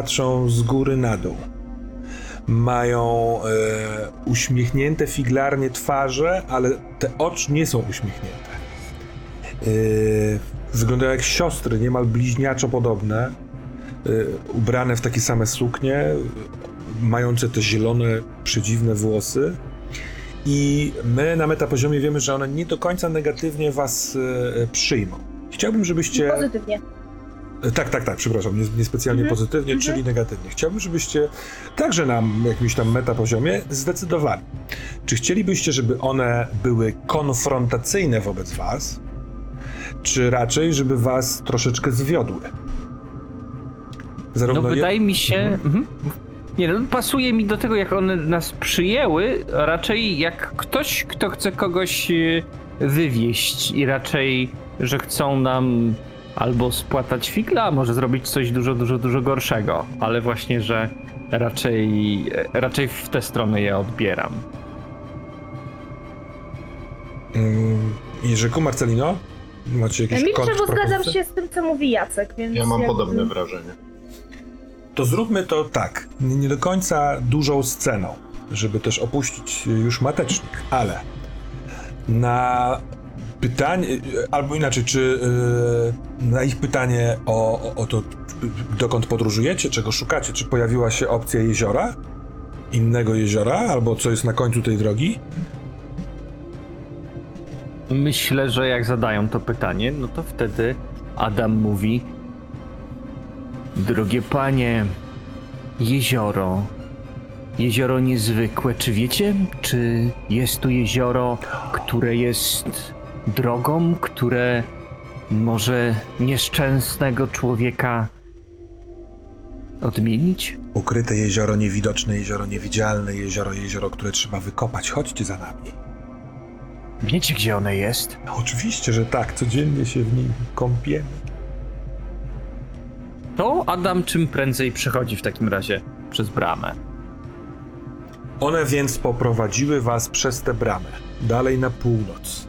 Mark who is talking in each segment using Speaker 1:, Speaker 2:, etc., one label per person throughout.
Speaker 1: Patrzą z góry na dół. Mają e, uśmiechnięte figlarnie twarze, ale te oczy nie są uśmiechnięte. E, wyglądają jak siostry, niemal bliźniaczo podobne. E, ubrane w takie same suknie, mające te zielone, przedziwne włosy. I my na metapoziomie wiemy, że one nie do końca negatywnie was e, przyjmą. Chciałbym, żebyście.
Speaker 2: Pozytywnie.
Speaker 1: Tak, tak, tak, przepraszam, nie, niespecjalnie
Speaker 2: Mhm.
Speaker 1: pozytywnie,
Speaker 2: Mhm.
Speaker 1: czyli negatywnie. Chciałbym, żebyście także na jakimś tam metapoziomie zdecydowali. Czy chcielibyście, żeby one były konfrontacyjne wobec was, czy raczej, żeby was troszeczkę zwiodły? Zarówno
Speaker 3: No
Speaker 1: je-
Speaker 3: wydaje mi się...
Speaker 1: Mhm.
Speaker 3: Mhm. Nie no, pasuje mi do tego, jak one nas przyjęły, raczej jak ktoś, kto chce kogoś e, wywieźć i raczej, że chcą nam albo spłatać figla, a może zrobić coś dużo, dużo, dużo gorszego, ale właśnie, że raczej, raczej w tę stronę je odbieram.
Speaker 1: Mm, Jerzyku, Marcelino? Macie jakieś
Speaker 2: Milczę, bo zgadzam się z tym, co mówi Jacek, więc...
Speaker 4: Ja mam
Speaker 2: jakby-
Speaker 4: podobne wrażenie.
Speaker 1: To zróbmy to tak, nie nie do końca dużą sceną, żeby też opuścić już matecznik, ale na pytanie, albo inaczej, czy yy, na ich pytanie o, o, o to, dokąd podróżujecie, czego szukacie, czy pojawiła się opcja jeziora, innego jeziora, albo co jest na końcu tej drogi,
Speaker 3: Myślę, że jak zadają to pytanie, no to wtedy Adam mówi: Drogie panie, jezioro. Jezioro niezwykłe. Czy wiecie, czy jest tu jezioro, które jest drogą, które może nieszczęsnego człowieka odmienić?
Speaker 1: ukryte jezioro, niewidoczne jezioro, niewidzialne jezioro, jezioro, które trzeba wykopać, chodźcie za nami.
Speaker 3: Wiecie, gdzie one jest?
Speaker 1: No, oczywiście, że tak, codziennie się w nim kąpiemy.
Speaker 3: To Adam czym prędzej przechodzi w takim razie przez bramę.
Speaker 1: One więc poprowadziły was przez tę bramę, dalej na północ.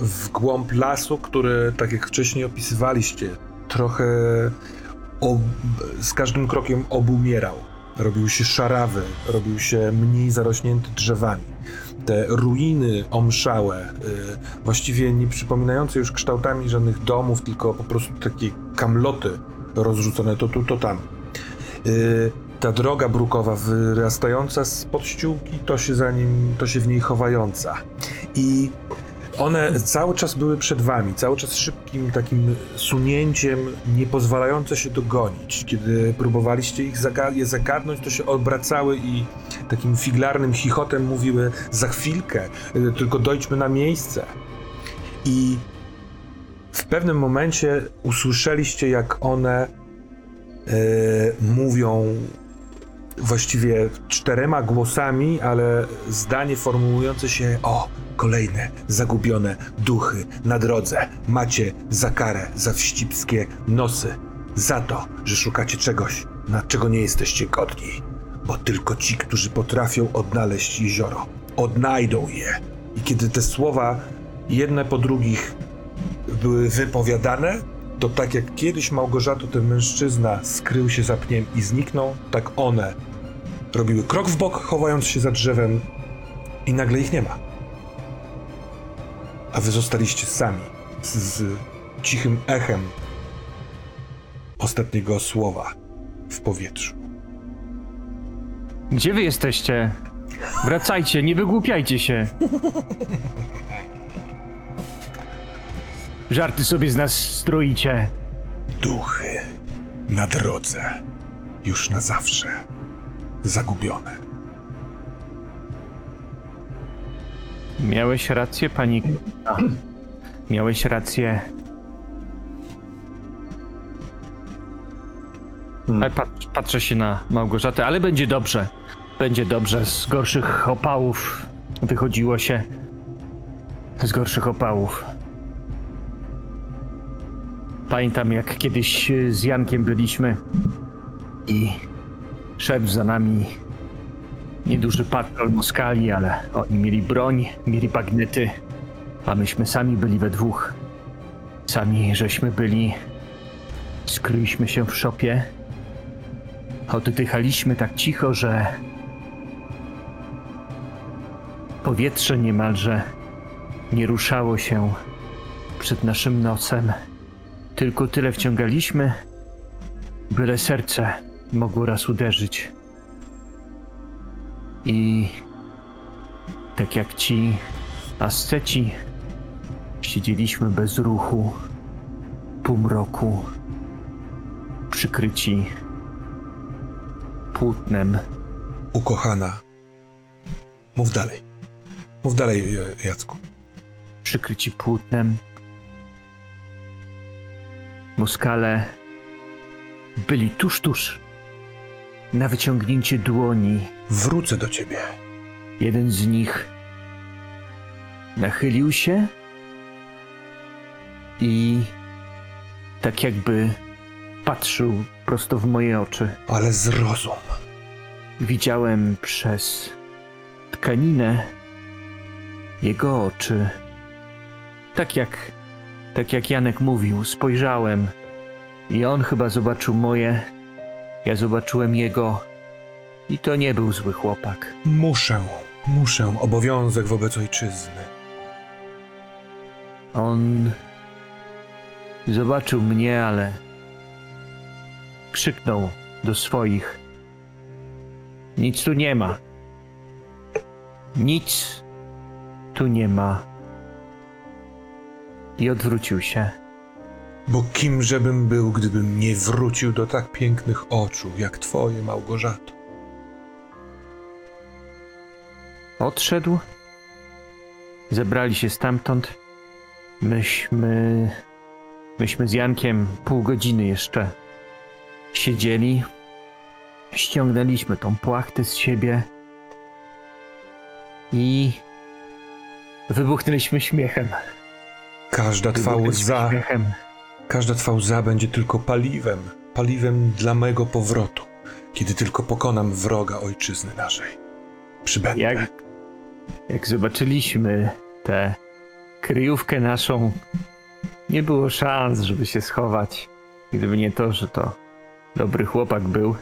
Speaker 1: W, głąb lasu, który, tak jak wcześniej opisywaliście, trochę ob, z każdym krokiem obumierał. Robił się szarawy, robił się mniej zarośnięty drzewami. Te ruiny omszałe, y, właściwie nie przypominające już kształtami żadnych domów, tylko po prostu takie kamloty rozrzucone to tu, to tam. Y, ta droga brukowa wyrastająca z ściółki, to się za nim, to się w niej chowająca. I one cały czas były przed wami, cały czas szybkim takim sunięciem, nie pozwalające się dogonić. Kiedy próbowaliście ich zaga- je zagadnąć, to się obracały i takim figlarnym chichotem mówiły za chwilkę, y, tylko dojdźmy na miejsce. I w pewnym momencie usłyszeliście, jak one e, mówią właściwie czterema głosami, ale zdanie formułujące się o kolejne zagubione duchy na drodze. Macie za karę, za wścibskie nosy, za to, że szukacie czegoś, na czego nie jesteście godni. Bo tylko ci, którzy potrafią odnaleźć jezioro, odnajdą je. I kiedy te słowa jedne po drugich były wypowiadane, to tak jak kiedyś Małgorzato, ten mężczyzna skrył się za pniem i zniknął, tak one robiły krok w bok, chowając się za drzewem i nagle ich nie ma. A wy zostaliście sami z, z cichym echem ostatniego słowa w powietrzu.
Speaker 3: Gdzie wy jesteście? Wracajcie, nie wygłupiajcie się. Żarty sobie z nas stroicie.
Speaker 1: Duchy na drodze, już na zawsze, zagubione.
Speaker 3: Miałeś rację, pani. A, Miałeś rację. Ale patrz, patrzę się na Małgorzatę, ale będzie dobrze. Będzie dobrze. Z gorszych opałów wychodziło się. Z gorszych opałów. Pamiętam, jak kiedyś z Jankiem byliśmy i szedł za nami nieduży patrol Moskali, ale oni mieli broń, mieli bagnety, a myśmy sami byli we dwóch. Sami żeśmy byli Skryliśmy się w szopie. Oddychaliśmy tak cicho, że powietrze niemalże nie ruszało się przed naszym nosem. Tylko tyle wciągaliśmy, byle serce mogło raz uderzyć. I tak jak ci asceci, siedzieliśmy bez ruchu, półmroku, przykryci płótnem.
Speaker 1: Ukochana. Mów dalej. Mów dalej, Jacku.
Speaker 3: przykryci płótnem. Moskale byli tuż, tuż na wyciągnięcie dłoni.
Speaker 1: Wrócę do ciebie.
Speaker 3: Jeden z nich nachylił się i tak jakby patrzył prosto w moje oczy.
Speaker 1: Ale zrozum.
Speaker 3: Widziałem przez tkaninę jego oczy. Tak jak, tak jak Janek mówił, spojrzałem i on chyba zobaczył moje, ja zobaczyłem jego i to nie był zły chłopak.
Speaker 1: Muszę, muszę. Obowiązek wobec ojczyzny.
Speaker 3: On zobaczył mnie, ale krzyknął do swoich. Nic tu nie ma. Nic tu nie ma. I odwrócił się.
Speaker 1: Bo kimże bym był, gdybym nie wrócił do tak pięknych oczu, jak twoje, Małgorzato?
Speaker 3: Odszedł. Zebrali się stamtąd. Myśmy. Myśmy z Jankiem pół godziny jeszcze siedzieli. Ściągnęliśmy tą płachtę z siebie. I. Wybuchnęliśmy śmiechem.
Speaker 1: Każda twa
Speaker 3: Wybuchnęliśmy
Speaker 1: łza,
Speaker 3: śmiechem.
Speaker 1: Każda twa łza będzie tylko paliwem, paliwem dla mego powrotu, kiedy tylko pokonam wroga ojczyzny naszej. Przybędę.
Speaker 3: Jak, jak zobaczyliśmy tę kryjówkę naszą, nie było szans, żeby się schować. Gdyby nie to, że to dobry chłopak był,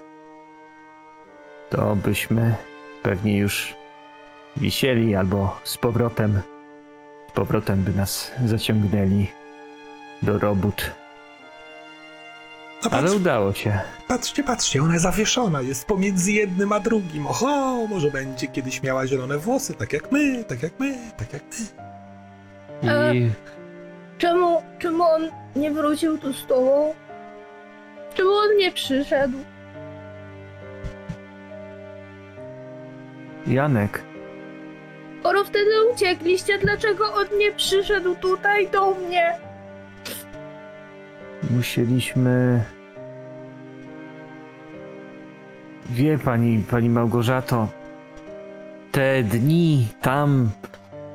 Speaker 3: to byśmy pewnie już wisieli albo z powrotem, z powrotem by nas zaciągnęli do robót.
Speaker 1: No patrz,
Speaker 3: Ale udało się.
Speaker 1: patrzcie, patrzcie, ona zawieszona jest pomiędzy jednym a drugim. Oho, może będzie kiedyś miała zielone włosy, tak jak my, tak jak my, tak jak my.
Speaker 3: I
Speaker 2: Czemu, czemu on nie wrócił tu z tobą? Czemu on nie przyszedł?
Speaker 3: Janek,
Speaker 2: Skoro wtedy uciekliście, dlaczego on nie przyszedł tutaj do mnie?
Speaker 3: Musieliśmy. Wie pani, pani Małgorzato, te dni tam,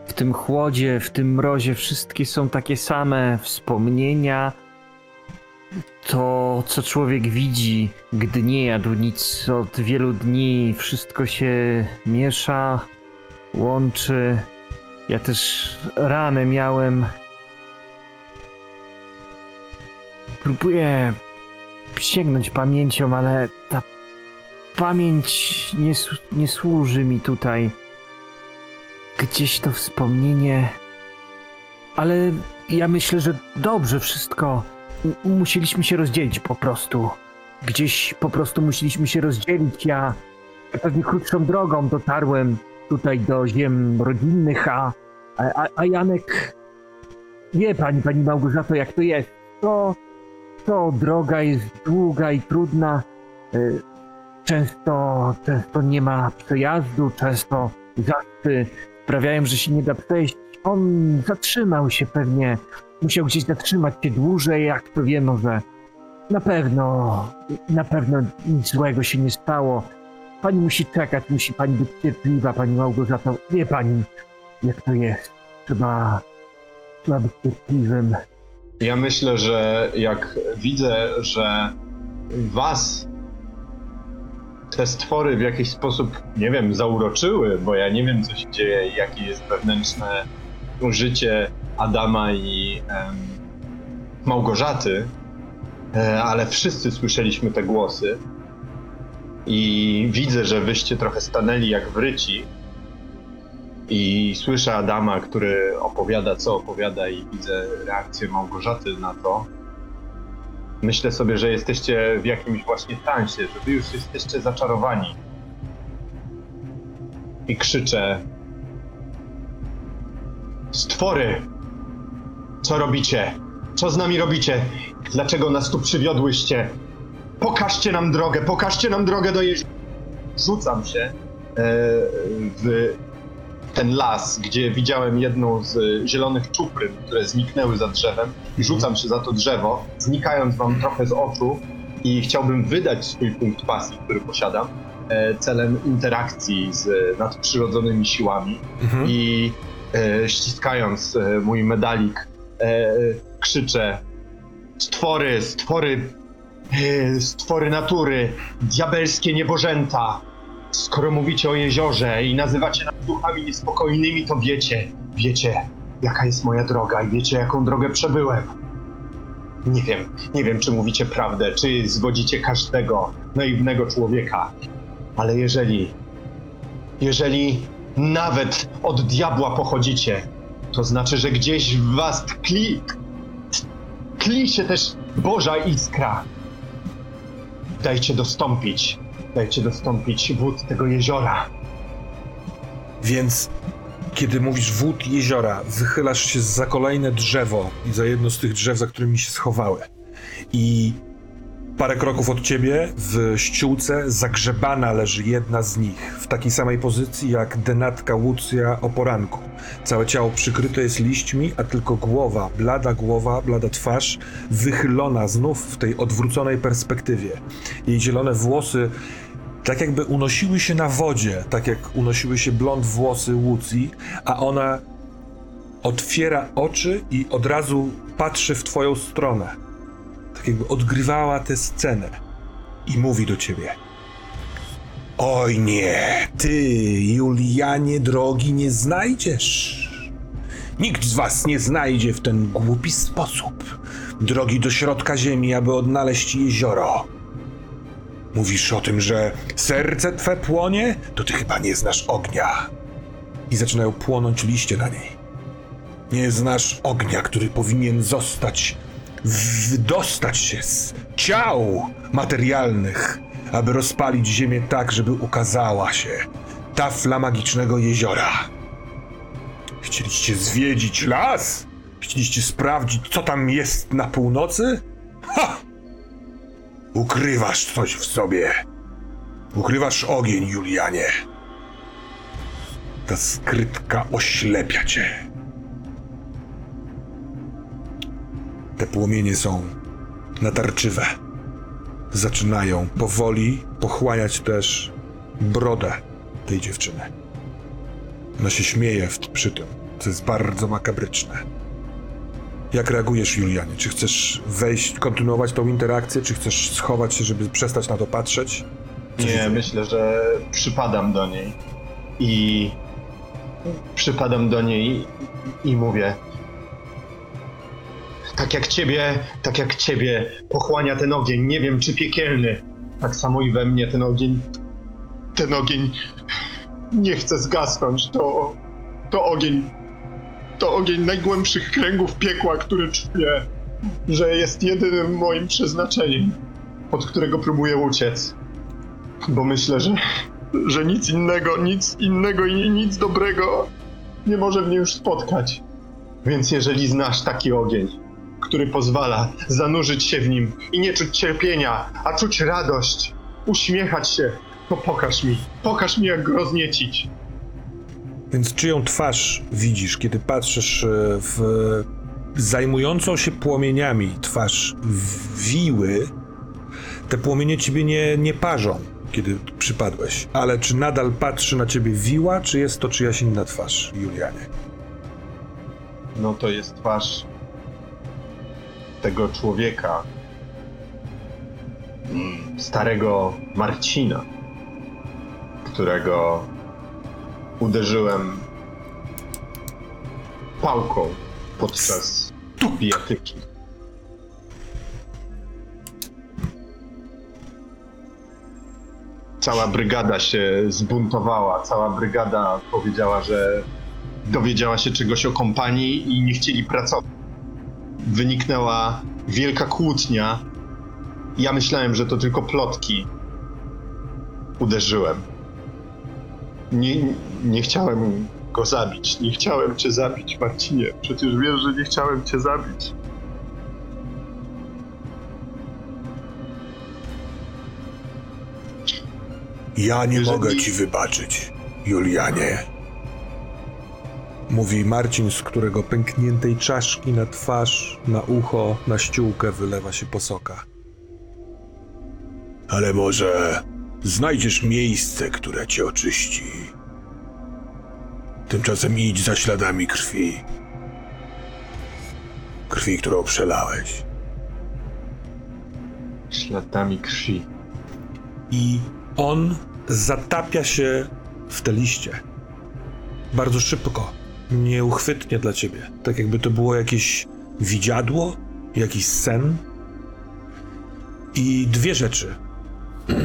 Speaker 3: w tym chłodzie, w tym mrozie, wszystkie są takie same wspomnienia. To, co człowiek widzi, gdy nie jadł nic od wielu dni, wszystko się miesza, łączy. Ja też ranę miałem, Próbuję sięgnąć pamięcią, ale ta pamięć nie, nie służy mi tutaj. Gdzieś to wspomnienie. Ale ja myślę, że dobrze wszystko. Musieliśmy się rozdzielić po prostu. Gdzieś po prostu musieliśmy się rozdzielić. Ja pewnie krótszą drogą dotarłem tutaj do ziem rodzinnych, a, a, a Janek. Wie pani, pani Małgorzato, jak to jest. To to droga jest długa i trudna. y, Często, często nie ma przejazdu, często zaspy sprawiają, że się nie da przejść. On zatrzymał się pewnie, musiał gdzieś zatrzymać się dłużej, jak to wiem, że na pewno, na pewno nic złego się nie stało. Pani musi czekać, musi pani być cierpliwa, pani Małgorzato. Wie pani, jak to jest. Trzeba, trzeba być cierpliwym.
Speaker 4: Ja myślę, że jak widzę, że was te stwory w jakiś sposób, nie wiem, zauroczyły, bo ja nie wiem, co się dzieje, jakie jest wewnętrzne życie Adama i em, Małgorzaty, e, ale wszyscy słyszeliśmy te głosy. I widzę, że wyście trochę stanęli jak wryci. I słyszę Adama, który opowiada, co opowiada, i widzę reakcję Małgorzaty na to. Myślę sobie, że jesteście w jakimś właśnie transie, że wy już jesteście zaczarowani. I krzyczę: Stwory! Co robicie? Co z nami robicie? Dlaczego nas tu przywiodłyście? Pokażcie nam drogę, pokażcie nam drogę do jeziora. Rzucam się e, w ten las, gdzie widziałem jedną z zielonych czupryn, które zniknęły za drzewem i rzucam się za to drzewo, znikając wam trochę z oczu i chciałbym wydać swój punkt pasji, który posiadam, e, celem interakcji z nadprzyrodzonymi siłami
Speaker 1: Mhm.
Speaker 4: i e, ściskając e, mój medalik krzyczę stwory, stwory, stwory natury, diabelskie niebożęta. Skoro mówicie o jeziorze i nazywacie nas duchami niespokojnymi, to wiecie, wiecie, jaka jest moja droga i wiecie, jaką drogę przebyłem. Nie wiem, nie wiem, czy mówicie prawdę, czy zwodzicie każdego naiwnego człowieka, ale jeżeli, jeżeli nawet od diabła pochodzicie, to znaczy, że gdzieś w was tkli, tkli się też Boża iskra. Dajcie dostąpić, dajcie dostąpić wód tego jeziora.
Speaker 1: Więc kiedy mówisz wód jeziora, wychylasz się za kolejne drzewo i za jedno z tych drzew, za którymi się schowały. I parę kroków od ciebie w ściółce zagrzebana leży jedna z nich, w takiej samej pozycji jak denatka Łucja o poranku. Całe ciało przykryte jest liśćmi, a tylko głowa, blada głowa, blada twarz, wychylona znów w tej odwróconej perspektywie. Jej zielone włosy tak jakby unosiły się na wodzie, tak jak unosiły się blond włosy Łucji, a ona otwiera oczy i od razu patrzy w twoją stronę. Tak jakby odgrywała tę scenę i mówi do ciebie. Oj nie, ty, Julianie, drogi nie znajdziesz. Nikt z was nie znajdzie w ten głupi sposób drogi do środka ziemi, aby odnaleźć jezioro. Mówisz o tym, że serce twe płonie? To ty chyba nie znasz ognia. I zaczynają płonąć liście na niej. Nie znasz ognia, który powinien zostać, wydostać się z ciał materialnych, aby rozpalić ziemię tak, żeby ukazała się tafla magicznego jeziora. Chcieliście zwiedzić las? Chcieliście sprawdzić, co tam jest na północy? Ha! Ukrywasz coś w sobie. Ukrywasz ogień, Julianie. Ta skrytka oślepia cię. Te płomienie są natarczywe. Zaczynają powoli pochłaniać też brodę tej dziewczyny. Ona się śmieje przy tym, co jest bardzo makabryczne. Jak reagujesz, Julianie? Czy chcesz wejść, kontynuować tą interakcję, czy chcesz schować się, żeby przestać na to patrzeć? Co
Speaker 4: Nie, myślę, że przypadam do niej i przypadam do niej i mówię. Tak jak ciebie, tak jak ciebie pochłania ten ogień, nie wiem czy piekielny, tak samo i we mnie ten ogień, ten ogień nie chce zgasnąć, to, to ogień, to ogień najgłębszych kręgów piekła, który czuję, że jest jedynym moim przeznaczeniem, od którego próbuję uciec. Bo myślę, że, że nic innego, nic innego i nic dobrego nie może mnie już spotkać. Więc jeżeli znasz taki ogień, który pozwala zanurzyć się w nim i nie czuć cierpienia, a czuć radość, uśmiechać się, to pokaż mi, pokaż mi jak go rozniecić.
Speaker 1: Więc czyją twarz widzisz, kiedy patrzysz e, w zajmującą się płomieniami twarz wiły? Te płomienie ciebie nie, nie parzą, kiedy przypadłeś. Ale czy nadal patrzy na ciebie wiła, czy jest to czyjaś inna twarz, Julianie?
Speaker 4: No to jest twarz tego człowieka, mm, starego Marcina, którego uderzyłem pałką podczas bijatyki. Cała brygada się zbuntowała, cała brygada powiedziała, że dowiedziała się czegoś o kompanii i nie chcieli pracować. Wyniknęła wielka kłótnia. Ja myślałem, że to tylko plotki. Uderzyłem. Nie, nie chciałem go zabić. Nie chciałem cię zabić, Marcinie. Przecież wiesz, że nie chciałem cię zabić.
Speaker 1: Ja nie
Speaker 4: Jeżeli-
Speaker 1: mogę ci wybaczyć, Julianie. Mówi Marcin, z którego pękniętej czaszki na twarz, na ucho, na ściółkę wylewa się posoka. Ale może znajdziesz miejsce, które cię oczyści. Tymczasem idź za śladami krwi. Krwi, którą przelałeś.
Speaker 4: Śladami krwi.
Speaker 1: i on zatapia się w te liście. Bardzo szybko, nieuchwytnie dla ciebie. Tak jakby to było jakieś widziadło, jakiś sen. I dwie rzeczy.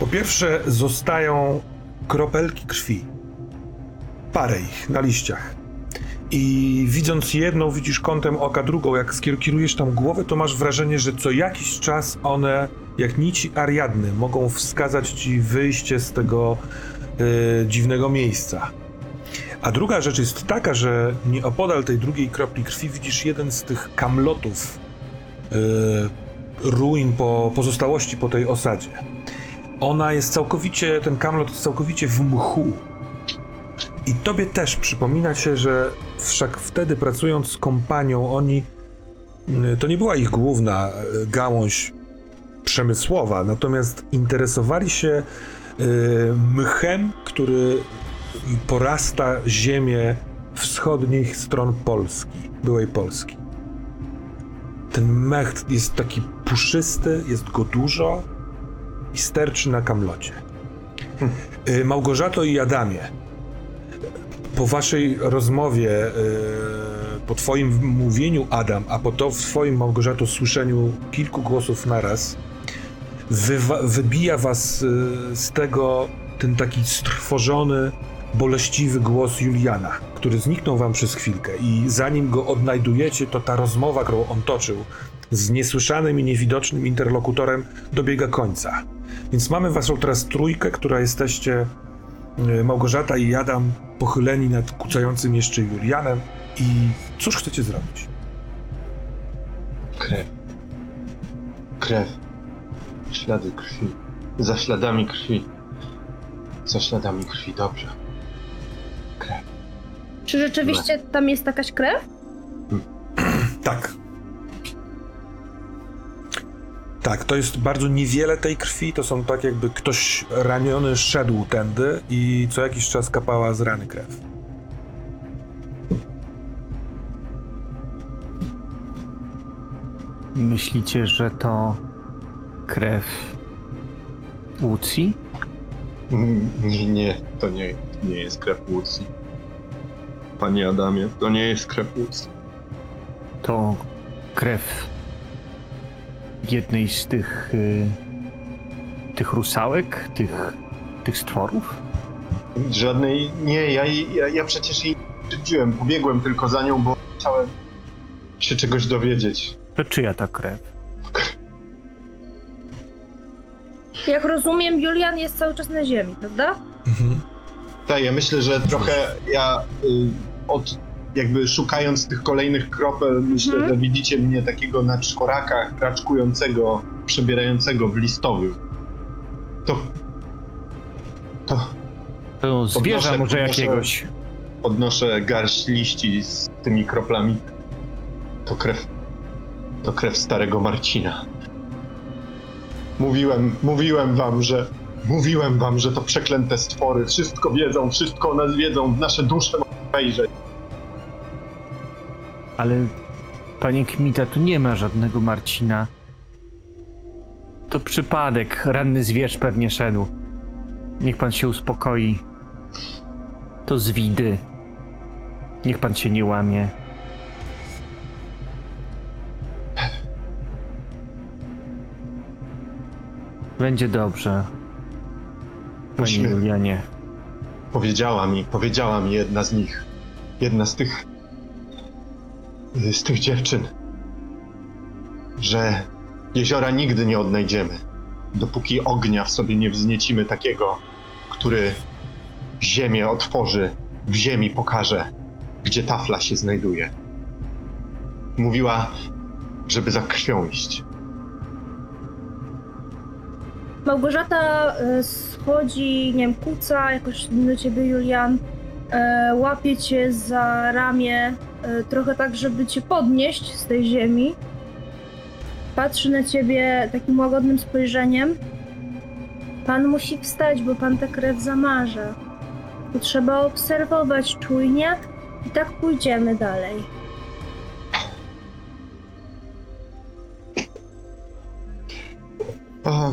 Speaker 1: Po pierwsze, zostają kropelki krwi. Parę ich na liściach. I widząc jedną, widzisz kątem oka drugą. Jak skierujesz tam głowę, to masz wrażenie, że co jakiś czas one, jak nici Ariadny, mogą wskazać ci wyjście z tego e, dziwnego miejsca. A druga rzecz jest taka, że nieopodal tej drugiej kropli krwi widzisz jeden z tych kamlotów e, ruin po pozostałości po tej osadzie. Ona jest całkowicie, ten kamlot jest całkowicie w mchu. I tobie też przypomina się, że wszak wtedy pracując z kompanią, oni. y, To nie była ich główna y, gałąź przemysłowa, natomiast interesowali się y, mchem, który porasta ziemię wschodnich stron Polski, byłej Polski. Ten mech jest taki puszysty, jest go dużo i sterczy na kamlocie. Y, Małgorzato i Adamie, po waszej rozmowie, yy, po twoim mówieniu, Adam, a po to w twoim, Małgorzato, słyszeniu kilku głosów naraz, wywa- wybija was yy, z tego ten taki strwożony, boleściwy głos Juliana, który zniknął wam przez chwilkę i zanim go odnajdujecie, to ta rozmowa, którą on toczył z niesłyszanym i niewidocznym interlokutorem dobiega końca. Więc mamy waszą teraz trójkę, która jesteście y, Małgorzata i Adam pochyleni nad kucającym jeszcze Julianem i cóż chcecie zrobić?
Speaker 4: Krew. Krew. Ślady krwi. Za śladami krwi. Za śladami krwi, dobrze. Krew.
Speaker 2: Czy rzeczywiście tam jest jakaś krew?
Speaker 1: Tak. Tak, to jest bardzo niewiele tej krwi, to są tak jakby ktoś raniony szedł tędy i co jakiś czas kapała z rany krew.
Speaker 3: Myślicie, że to krew Łucji?
Speaker 4: Mm, Nie, nie, to nie, nie jest krew Łucji. Panie Adamie, to nie jest krew Łucji.
Speaker 3: To krew jednej z tych y, tych rusałek, tych, tych stworów?
Speaker 4: Żadnej, nie, ja, ja, ja przecież jej nie krzywdziłem, pobiegłem tylko za nią, bo chciałem się czegoś dowiedzieć.
Speaker 3: To czyja ta krew?
Speaker 2: Jak rozumiem, Julian jest cały czas na ziemi, prawda?
Speaker 1: Mhm.
Speaker 4: Tak, ja myślę, że trochę ja y, od jakby szukając tych kolejnych kropel, myślę,
Speaker 2: Mhm.
Speaker 4: że widzicie mnie takiego na czworakach, raczkującego, przebierającego w listowiu. To... To
Speaker 3: To
Speaker 4: Podnoszę-
Speaker 3: może
Speaker 4: podnoszę-
Speaker 3: jakiegoś.
Speaker 4: podnoszę garść liści z tymi kroplami. To krew... To krew starego Marcina. Mówiłem, mówiłem wam, że... Mówiłem wam, że to przeklęte stwory wszystko wiedzą, wszystko o nas wiedzą, w nasze dusze mogą wejrzeć.
Speaker 3: Ale panie Kmita, tu nie ma żadnego Marcina. To przypadek, ranny zwierz pewnie szedł. Niech pan się uspokoi. To zwidy. Niech pan się nie łamie. Będzie dobrze. Panie
Speaker 4: Musimy-
Speaker 3: Julianie.
Speaker 4: Powiedziała mi, powiedziała mi jedna z nich. Jedna z tych. Z tych dziewczyn. Że jeziora nigdy nie odnajdziemy. Dopóki ognia w sobie nie wzniecimy takiego, który ziemię otworzy, w ziemi pokaże, gdzie tafla się znajduje. Mówiła, żeby za krwią iść.
Speaker 2: Małgorzata e, schodzi, nie wiem, kuca jakoś do ciebie, Julian. E, łapie cię za ramię, trochę tak, żeby cię podnieść z tej ziemi. Patrzy na ciebie takim łagodnym spojrzeniem. Pan musi wstać, bo pan tę krew zamarza. Tu trzeba obserwować czujnie i tak pójdziemy dalej.
Speaker 4: A...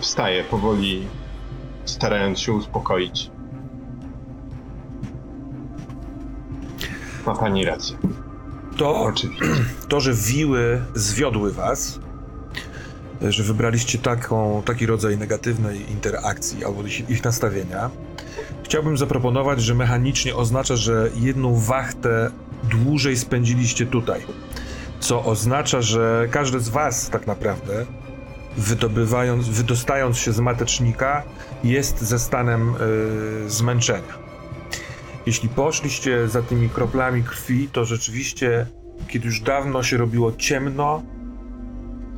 Speaker 4: Wstaję powoli, starając się uspokoić. Ma pani rację.
Speaker 1: To,
Speaker 4: Oczywiście.
Speaker 1: to, że wiły zwiodły was, że wybraliście taką, taki rodzaj negatywnej interakcji albo ich, ich nastawienia, chciałbym zaproponować, że mechanicznie oznacza, że jedną wachtę dłużej spędziliście tutaj. Co oznacza, że każdy z was tak naprawdę, wydobywając, wydostając się z matecznika, jest ze stanem y, zmęczenia. Jeśli poszliście za tymi kroplami krwi, to rzeczywiście, kiedy już dawno się robiło ciemno,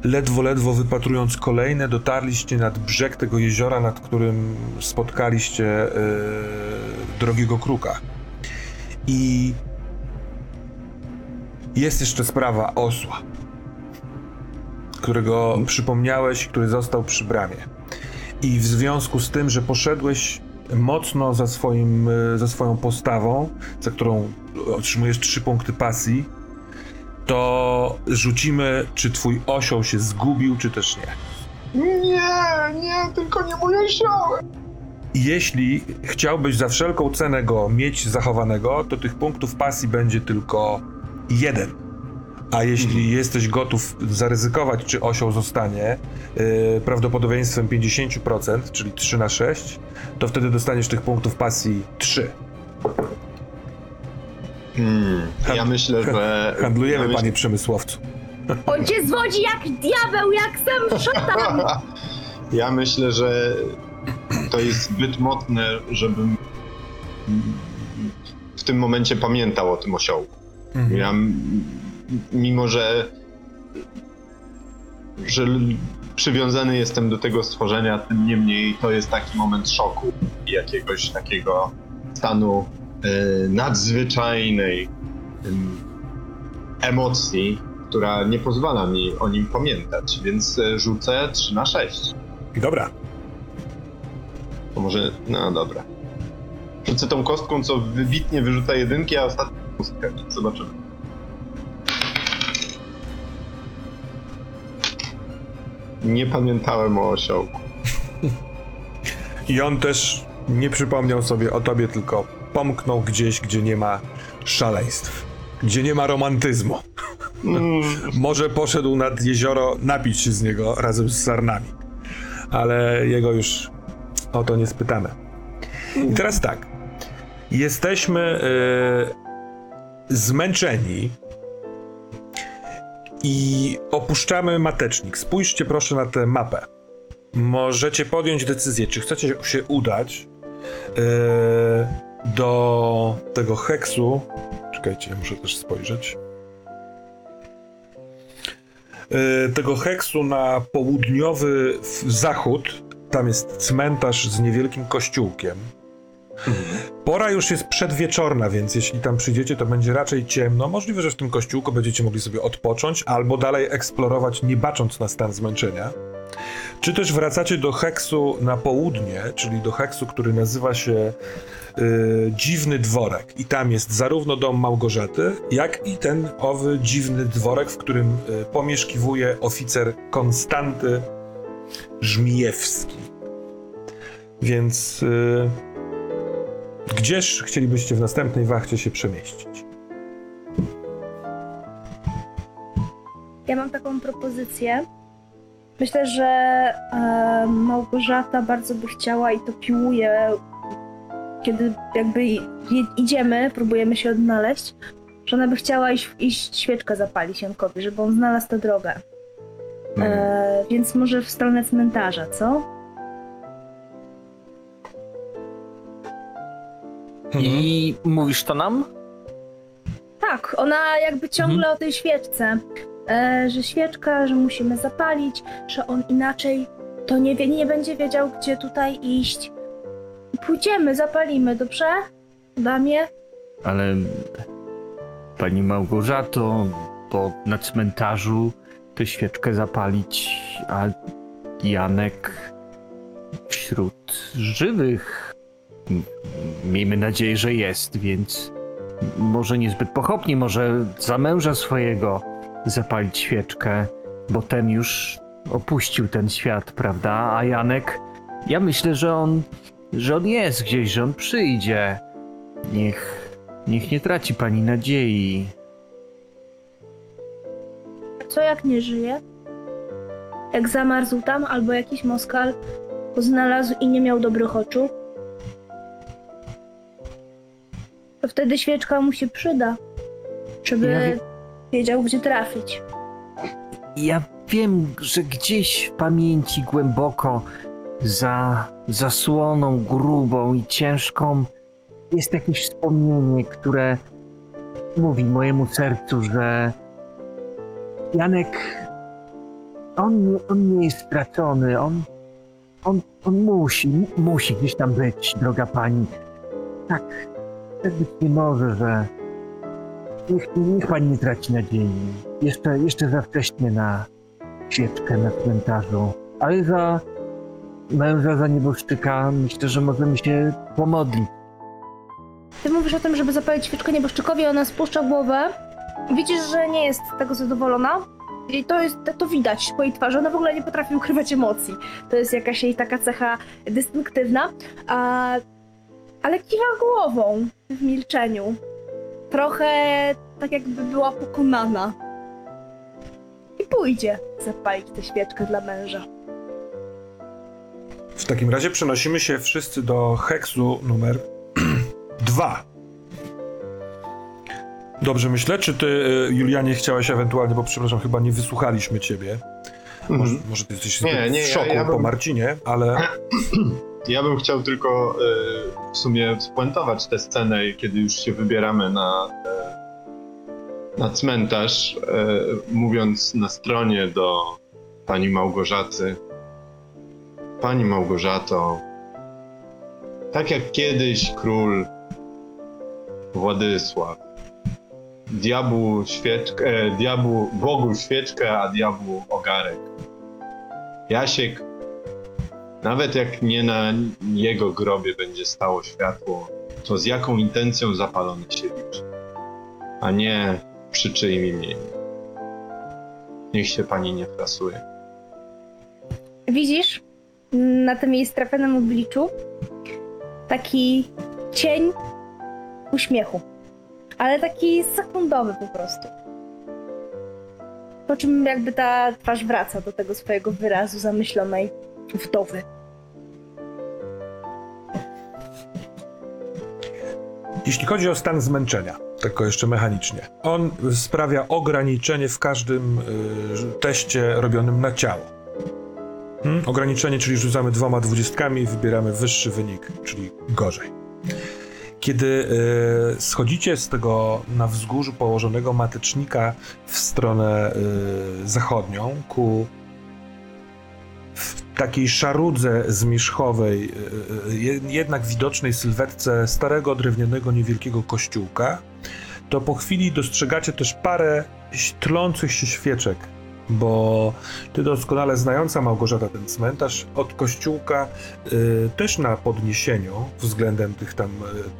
Speaker 1: ledwo, ledwo wypatrując kolejne, dotarliście nad brzeg tego jeziora, nad którym spotkaliście yy, drogiego kruka. I jest jeszcze sprawa osła, którego przypomniałeś, który został przy bramie. I w związku z tym, że poszedłeś mocno za, swoim, e, za swoją postawą, za którą otrzymujesz trzy punkty pasji, to rzucimy, czy twój osioł się zgubił, czy też nie.
Speaker 4: Nie, nie, tylko nie mój osiołek.
Speaker 1: I Jeśli chciałbyś za wszelką cenę go mieć zachowanego, to tych punktów pasji będzie tylko jeden. A jeśli jesteś gotów zaryzykować, czy osioł zostanie yy, prawdopodobieństwem 50%, czyli 3 na 6, to wtedy dostaniesz tych punktów pasji 3.
Speaker 4: Hmm, ja myślę, że...
Speaker 1: Handlujemy,
Speaker 4: ja myślę,
Speaker 1: panie przemysłowcu.
Speaker 2: On cię zwodzi jak diabeł, jak sam szatan!
Speaker 4: Ja myślę, że to jest zbyt mocne, żebym w tym momencie pamiętał o tym osiołku.
Speaker 1: Mhm.
Speaker 4: Ja, mimo że, że przywiązany jestem do tego stworzenia, tym niemniej to jest taki moment szoku i jakiegoś takiego stanu e, nadzwyczajnej em, emocji, która nie pozwala mi o nim pamiętać, więc e, rzucę 3 na 6.
Speaker 1: Dobra.
Speaker 4: To może, no dobra. Rzucę tą kostką, co wybitnie wyrzuca jedynki, a ostatnią pustkę. Zobaczymy. Nie pamiętałem o osiołku.
Speaker 1: I on też nie przypomniał sobie o tobie, tylko pomknął gdzieś, gdzie nie ma szaleństw, gdzie nie ma romantyzmu. Może poszedł nad jezioro napić się z niego razem z sarnami, ale jego już o to nie spytamy. I teraz tak. Jesteśmy e, zmęczeni i opuszczamy matecznik. Spójrzcie proszę na tę mapę. Możecie podjąć decyzję, czy chcecie się udać e, do tego heksu. Czekajcie, muszę też spojrzeć. E, tego heksu na południowy zachód. Tam jest cmentarz z niewielkim kościółkiem. Pora już jest przedwieczorna, więc jeśli tam przyjdziecie, to będzie raczej ciemno. Możliwe, że w tym kościółku będziecie mogli sobie odpocząć albo dalej eksplorować, nie bacząc na stan zmęczenia. Czy też wracacie do heksu na południe, czyli do heksu, który nazywa się y, Dziwny Dworek. I tam jest zarówno dom Małgorzaty, jak i ten owy dziwny dworek, w którym y, pomieszkiwuje oficer Konstanty Żmijewski. Więc y, gdzież chcielibyście w następnej wachcie się przemieścić?
Speaker 2: ja mam taką propozycję. Myślę, że e, Małgorzata bardzo by chciała i to piłuje, kiedy jakby idziemy, próbujemy się odnaleźć, że ona by chciała iść, iść świeczkę zapalić Jankowi, żeby on znalazł tę drogę. E, więc może w stronę cmentarza, co?
Speaker 1: Mhm.
Speaker 3: I mówisz to nam?
Speaker 2: Tak, ona jakby ciągle o tej świeczce, e, że świeczka, że musimy zapalić, że on inaczej to nie, wie, nie będzie wiedział, gdzie tutaj iść. Pójdziemy, zapalimy, dobrze? Damie?
Speaker 3: Ale pani Małgorzato, bo na cmentarzu tę świeczkę zapalić, a Janek wśród żywych. Miejmy nadzieję, że jest, więc może niezbyt pochopnie, może za męża swojego zapalić świeczkę, bo ten już opuścił ten świat, prawda? A Janek, ja myślę, że on, że on jest gdzieś, że on przyjdzie. Niech Niech nie traci pani nadziei.
Speaker 2: Co jak nie żyje? Jak zamarzł tam, albo jakiś moskal go znalazł i nie miał dobrych oczu? To wtedy świeczka mu się przyda, żeby
Speaker 3: Ja wie-
Speaker 2: wiedział, gdzie trafić.
Speaker 3: Ja wiem, że gdzieś w pamięci głęboko, za zasłoną grubą i ciężką, jest jakieś wspomnienie, które mówi mojemu sercu, że Janek, on, nie- on nie jest stracony, on, on, on musi, mu- musi gdzieś tam być, droga pani. Tak, tak być nie może, że Niech, niech pani nie traci nadziei. Jeszcze, jeszcze za wcześnie na świeczkę na cmentarzu. Ale za męża, za nieboszczyka myślę, że możemy się pomodlić.
Speaker 2: Ty mówisz o tym, żeby zapalić świeczkę nieboszczykowi, ona spuszcza głowę. Widzisz, że nie jest z tego zadowolona. I to jest, to widać po jej twarzy. Ona w ogóle nie potrafi ukrywać emocji. To jest jakaś jej taka cecha dystynktywna. A, ale kiwa głową w milczeniu. Trochę tak jakby była pokonana. I pójdzie zapalić tę świeczkę dla męża.
Speaker 1: W takim razie przenosimy się wszyscy do heksu numer dwa. Dobrze myślę, czy ty, y, Julianie, chciałeś ewentualnie, bo przepraszam, chyba nie wysłuchaliśmy ciebie. Może, może ty jesteś
Speaker 4: Nie, nie,
Speaker 1: w
Speaker 4: ja-
Speaker 1: szoku
Speaker 4: ja
Speaker 1: po
Speaker 4: bym-
Speaker 1: Marcinie, ale
Speaker 4: Ja bym chciał tylko y, w sumie spuentować tę scenę, kiedy już się wybieramy na, e, na cmentarz, e, mówiąc na stronie do pani Małgorzaty. Pani Małgorzato, tak jak kiedyś król Władysław, diabłu świeczkę, e, diabłu, Bogu świeczkę, a diabłu ogarek. Jasiek nawet jak nie na jego grobie będzie stało światło, to z jaką intencją zapalone się liczy, a nie przy czyim imieniu. Niech się pani nie frasuje.
Speaker 2: Widzisz na tym jej strapionym obliczu taki cień uśmiechu, ale taki sekundowy po prostu. Po czym jakby ta twarz wraca do tego swojego wyrazu zamyślonej wdowy.
Speaker 1: Jeśli chodzi o stan zmęczenia, tylko jeszcze mechanicznie, on sprawia ograniczenie w każdym y, teście robionym na ciało. Hmm? Ograniczenie, czyli rzucamy dwoma dwudziestkami wybieramy wyższy wynik, czyli gorzej. Kiedy y, schodzicie z tego na wzgórzu położonego matecznika w stronę y, zachodnią ku takiej szarudze zmierzchowej, y, je- jednak widocznej sylwetce starego drewnianego niewielkiego kościółka, to po chwili dostrzegacie też parę tlących się świeczek, bo ty doskonale znająca Małgorzata ten cmentarz od kościółka y, też na podniesieniu względem tych tam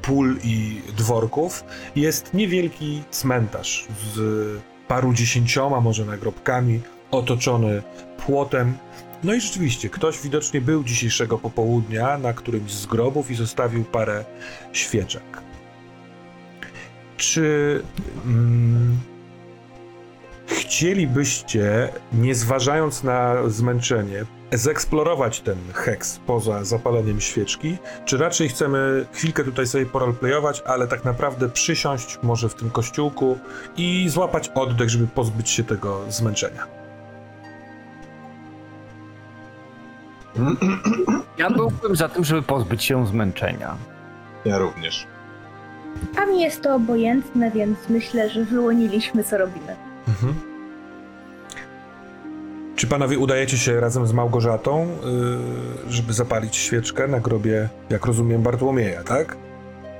Speaker 1: pól i dworków jest niewielki cmentarz z paru dziesięcioma może nagrobkami, otoczony płotem. No i rzeczywiście, ktoś widocznie był dzisiejszego popołudnia na którymś z grobów i zostawił parę świeczek. Czy mm, chcielibyście, nie zważając na zmęczenie, zeksplorować ten heks poza zapaleniem świeczki, czy raczej chcemy chwilkę tutaj sobie porolplayować, ale tak naprawdę przysiąść może w tym kościółku i złapać oddech, żeby pozbyć się tego zmęczenia.
Speaker 3: Ja byłbym za tym, żeby pozbyć się zmęczenia.
Speaker 4: Ja również.
Speaker 2: A mi jest to obojętne, więc myślę, że wyłoniliśmy, co robimy.
Speaker 1: Mhm. Czy panowie udajecie się razem z Małgorzatą, yy, żeby zapalić świeczkę na grobie, jak rozumiem, Bartłomieja, tak?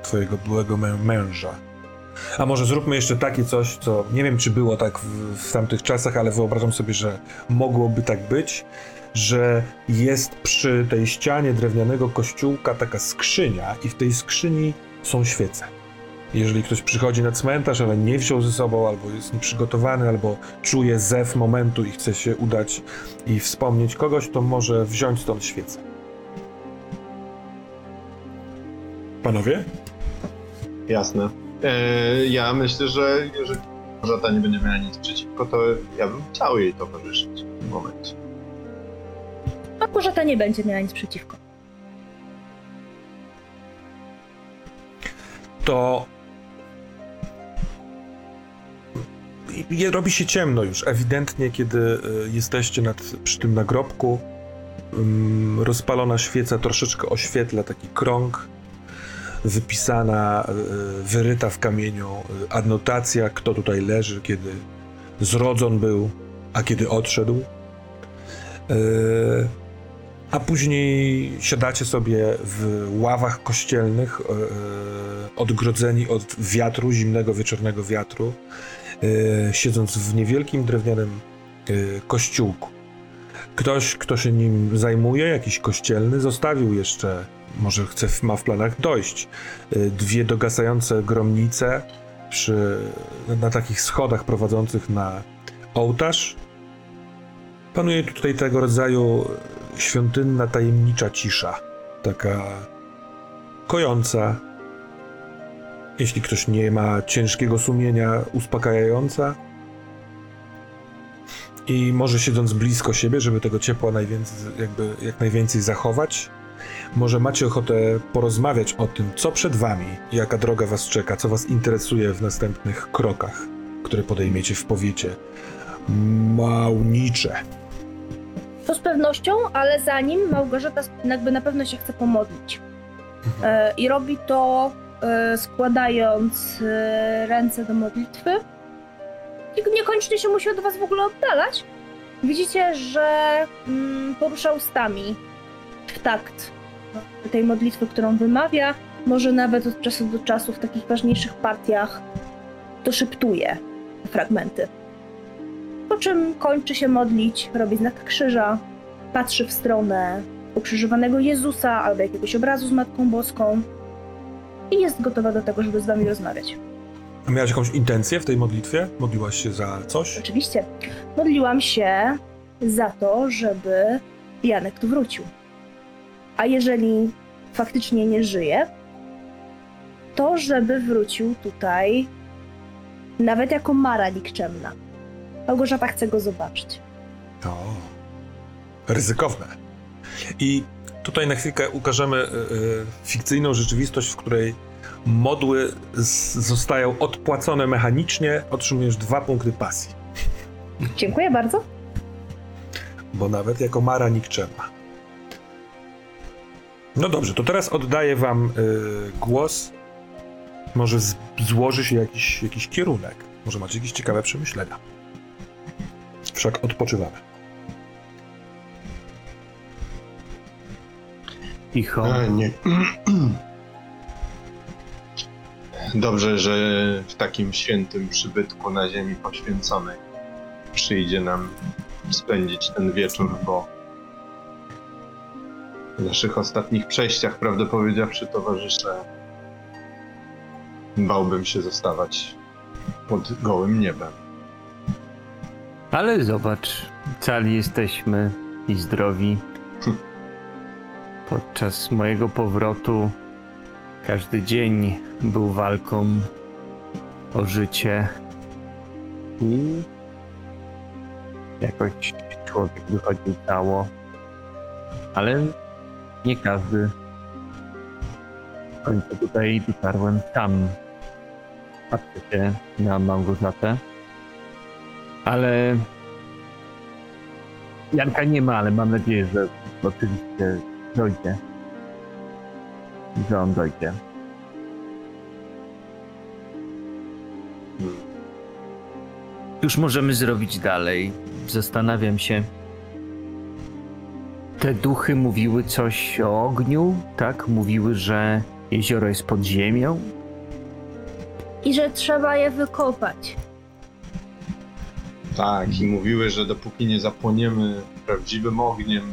Speaker 1: Twojego byłego mę- męża. A może zróbmy jeszcze takie coś, co nie wiem, czy było tak w, w tamtych czasach, ale wyobrażam sobie, że mogłoby tak być, że jest przy tej ścianie drewnianego kościółka taka skrzynia i w tej skrzyni są świece. Jeżeli ktoś przychodzi na cmentarz, ale nie wziął ze sobą, albo jest nieprzygotowany, albo czuje zew momentu i chce się udać i wspomnieć kogoś, to może wziąć stąd świecę. Panowie?
Speaker 4: Jasne. E, ja myślę, że jeżeli Małgorzata nie będzie miała nic przeciwko, to ja bym chciał jej towarzyszyć.
Speaker 2: Małgorzata nie będzie miała nic przeciwko.
Speaker 1: to robi się ciemno już, ewidentnie, kiedy y, jesteście nad, przy tym nagrobku. Ym, rozpalona świeca troszeczkę oświetla taki krąg, wypisana, y, wyryta w kamieniu y, adnotacja, kto tutaj leży, kiedy zrodzon był, a kiedy odszedł. A później siadacie sobie w ławach kościelnych, e, e, odgrodzeni od wiatru, zimnego wieczornego wiatru, e, siedząc w niewielkim drewnianym kościółku. Ktoś, kto się nim zajmuje, jakiś kościelny, zostawił jeszcze, może chce, ma w planach dojść, dwie dogasające gromnice przy, na takich schodach prowadzących na ołtarz. Panuje tutaj tego rodzaju świątynna, tajemnicza cisza. Taka kojąca. Jeśli ktoś nie ma ciężkiego sumienia, uspokajająca. I może siedząc blisko siebie, żeby tego ciepła najwięcej, jakby jak najwięcej zachować, może macie ochotę porozmawiać o tym, co przed wami, jaka droga was czeka, co was interesuje w następnych krokach, które podejmiecie w powiecie małnicze.
Speaker 2: To z pewnością, ale zanim Małgorzata jakby na pewno się chce pomodlić. E, I robi to e, składając e, ręce do modlitwy. I niekoniecznie się musi od was w ogóle oddalać. Widzicie, że mm, porusza ustami w takt tej modlitwy, którą wymawia. Może nawet od czasu do czasu w takich ważniejszych partiach to szeptuje fragmenty. Po czym kończy się modlić, robi znak krzyża, patrzy w stronę ukrzyżowanego Jezusa albo jakiegoś obrazu z Matką Boską i jest gotowa do tego, żeby z wami rozmawiać.
Speaker 1: A miałaś jakąś intencję w tej modlitwie? Modliłaś się za coś?
Speaker 2: Oczywiście. Modliłam się za to, żeby Janek tu wrócił. A jeżeli faktycznie nie żyje, to żeby wrócił tutaj nawet jako Mara nikczemna. Małgorzata chce go zobaczyć.
Speaker 1: O, ryzykowne. I tutaj na chwilkę ukażemy y, y, fikcyjną rzeczywistość, w której modły zostają odpłacone mechanicznie, otrzymujesz dwa punkty pasji.
Speaker 2: Dziękuję bardzo.
Speaker 1: bo nawet jako Mara nikczemna. No dobrze, to teraz oddaję wam y, głos. Może złoży się jakiś, jakiś kierunek. Może macie jakieś ciekawe przemyślenia. Wszak odpoczywamy.
Speaker 3: Cicho.
Speaker 4: A, nie. Dobrze, że w takim świętym przybytku na ziemi poświęconej przyjdzie nam spędzić ten wieczór, bo w naszych ostatnich przejściach, prawdę powiedziawszy, towarzysze, bałbym się zostawać pod gołym niebem.
Speaker 3: Ale zobacz, cali jesteśmy i zdrowi. Podczas mojego powrotu każdy dzień był walką o życie. I jakoś człowiek wychodził cało. Ale nie każdy. W końcu tutaj dotarłem sam. Patrzę się na Małgorzatę. Ale Janka nie ma, ale mam nadzieję, że oczywiście dojdzie. Że on dojdzie. Cóż możemy zrobić dalej? Zastanawiam się. Te duchy mówiły coś o ogniu, tak? Mówiły, że jezioro jest pod ziemią.
Speaker 2: I że trzeba je wykopać.
Speaker 4: Tak, i mówiły, że dopóki nie zapłoniemy prawdziwym ogniem,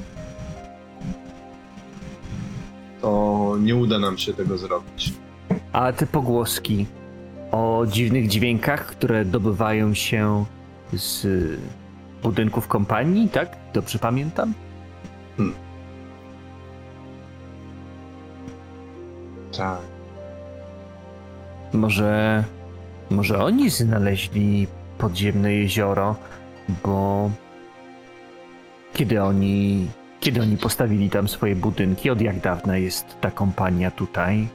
Speaker 4: to nie uda nam się tego zrobić.
Speaker 3: A te pogłoski o dziwnych dźwiękach, które dobywają się z budynków kompanii, tak? Dobrze pamiętam?
Speaker 4: Tak.
Speaker 3: Może. Może oni znaleźli podziemne jezioro, bo. Kiedy oni. Kiedy oni postawili tam swoje budynki? Od jak dawna jest ta kompania tutaj?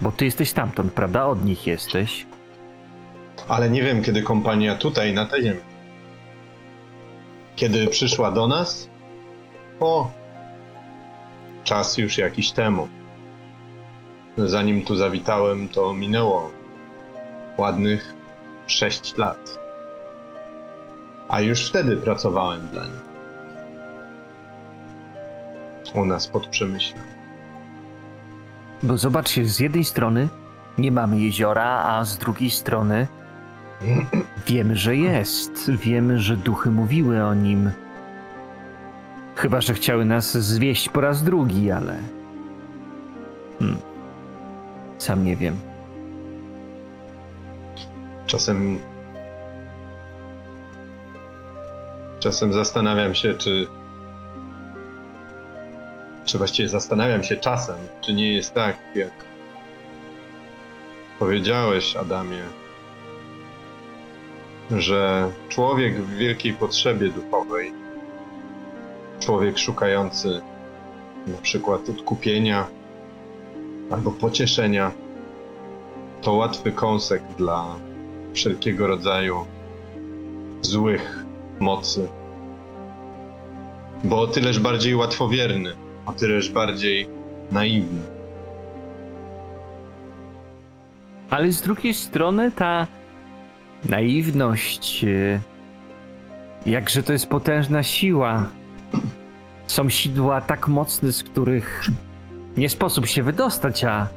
Speaker 3: Bo ty jesteś stamtąd, prawda? Od nich jesteś.
Speaker 4: Ale nie wiem, kiedy kompania tutaj, na tej ziemi. Kiedy przyszła do nas? O, czas już jakiś temu. Zanim tu zawitałem, to minęło ładnych 6 lat. A już wtedy pracowałem dla nich. U nas pod Przemyślem.
Speaker 3: Bo zobaczcie, z jednej strony nie mamy jeziora, a z drugiej strony wiemy, że jest. Wiemy, że duchy mówiły o nim. Chyba, że chciały nas zwieść po raz drugi, ale. Hmm. Sam nie wiem.
Speaker 4: Czasem. Czasem zastanawiam się, czy. Czy właściwie zastanawiam się czasem, czy nie jest tak, jak powiedziałeś, Adamie, że człowiek w wielkiej potrzebie duchowej, człowiek szukający na przykład odkupienia albo pocieszenia, to łatwy kąsek dla wszelkiego rodzaju złych mocy. Bo o tyleż bardziej łatwowierny, o tyleż bardziej naiwny.
Speaker 3: Ale z drugiej strony ta naiwność. e, Jakże to jest potężna siła. Są sidła tak mocne, z których nie sposób się wydostać, a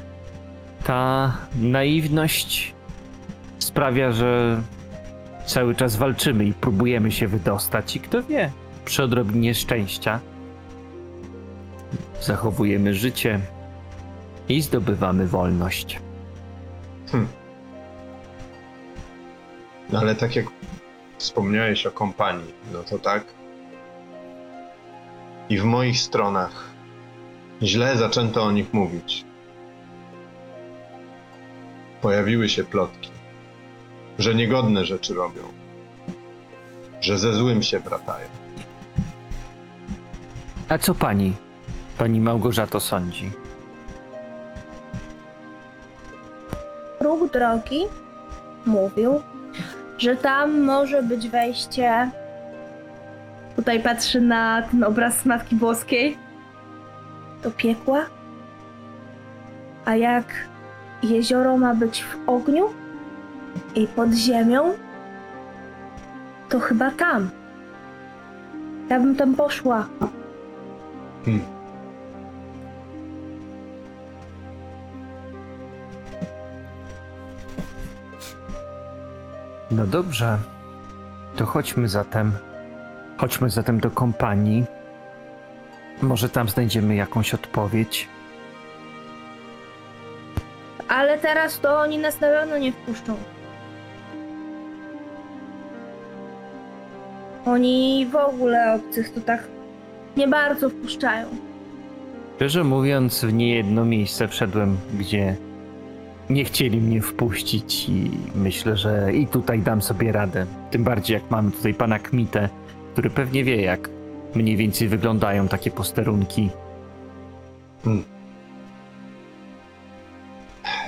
Speaker 3: ta naiwność sprawia, że cały czas walczymy i próbujemy się wydostać. I kto wie, przy odrobinie szczęścia zachowujemy życie i zdobywamy wolność.
Speaker 4: No ale tak jak wspomniałeś o kompanii, no to tak. I w moich stronach źle zaczęto o nich mówić. Pojawiły się plotki, że niegodne rzeczy robią, że ze złym się bratają.
Speaker 3: A co pani, pani Małgorzato sądzi?
Speaker 2: Ruch drogi mówił, że tam może być wejście. Tutaj patrzy na ten obraz Matki Boskiej. Do piekła. A jak jezioro ma być w ogniu i pod ziemią, to chyba tam. Ja bym tam poszła.
Speaker 4: Hmm.
Speaker 3: No dobrze. To chodźmy zatem. Chodźmy zatem do kompanii. Może tam znajdziemy jakąś odpowiedź.
Speaker 2: Ale teraz to oni nas na pewno nie wpuszczą. Oni w ogóle obcych to tak nie bardzo wpuszczają.
Speaker 3: Szczerze mówiąc, w niejedno miejsce wszedłem, gdzie nie chcieli mnie wpuścić i myślę, że i tutaj dam sobie radę. Tym bardziej jak mamy tutaj pana Kmitę, który pewnie wie, jak mniej więcej wyglądają takie posterunki.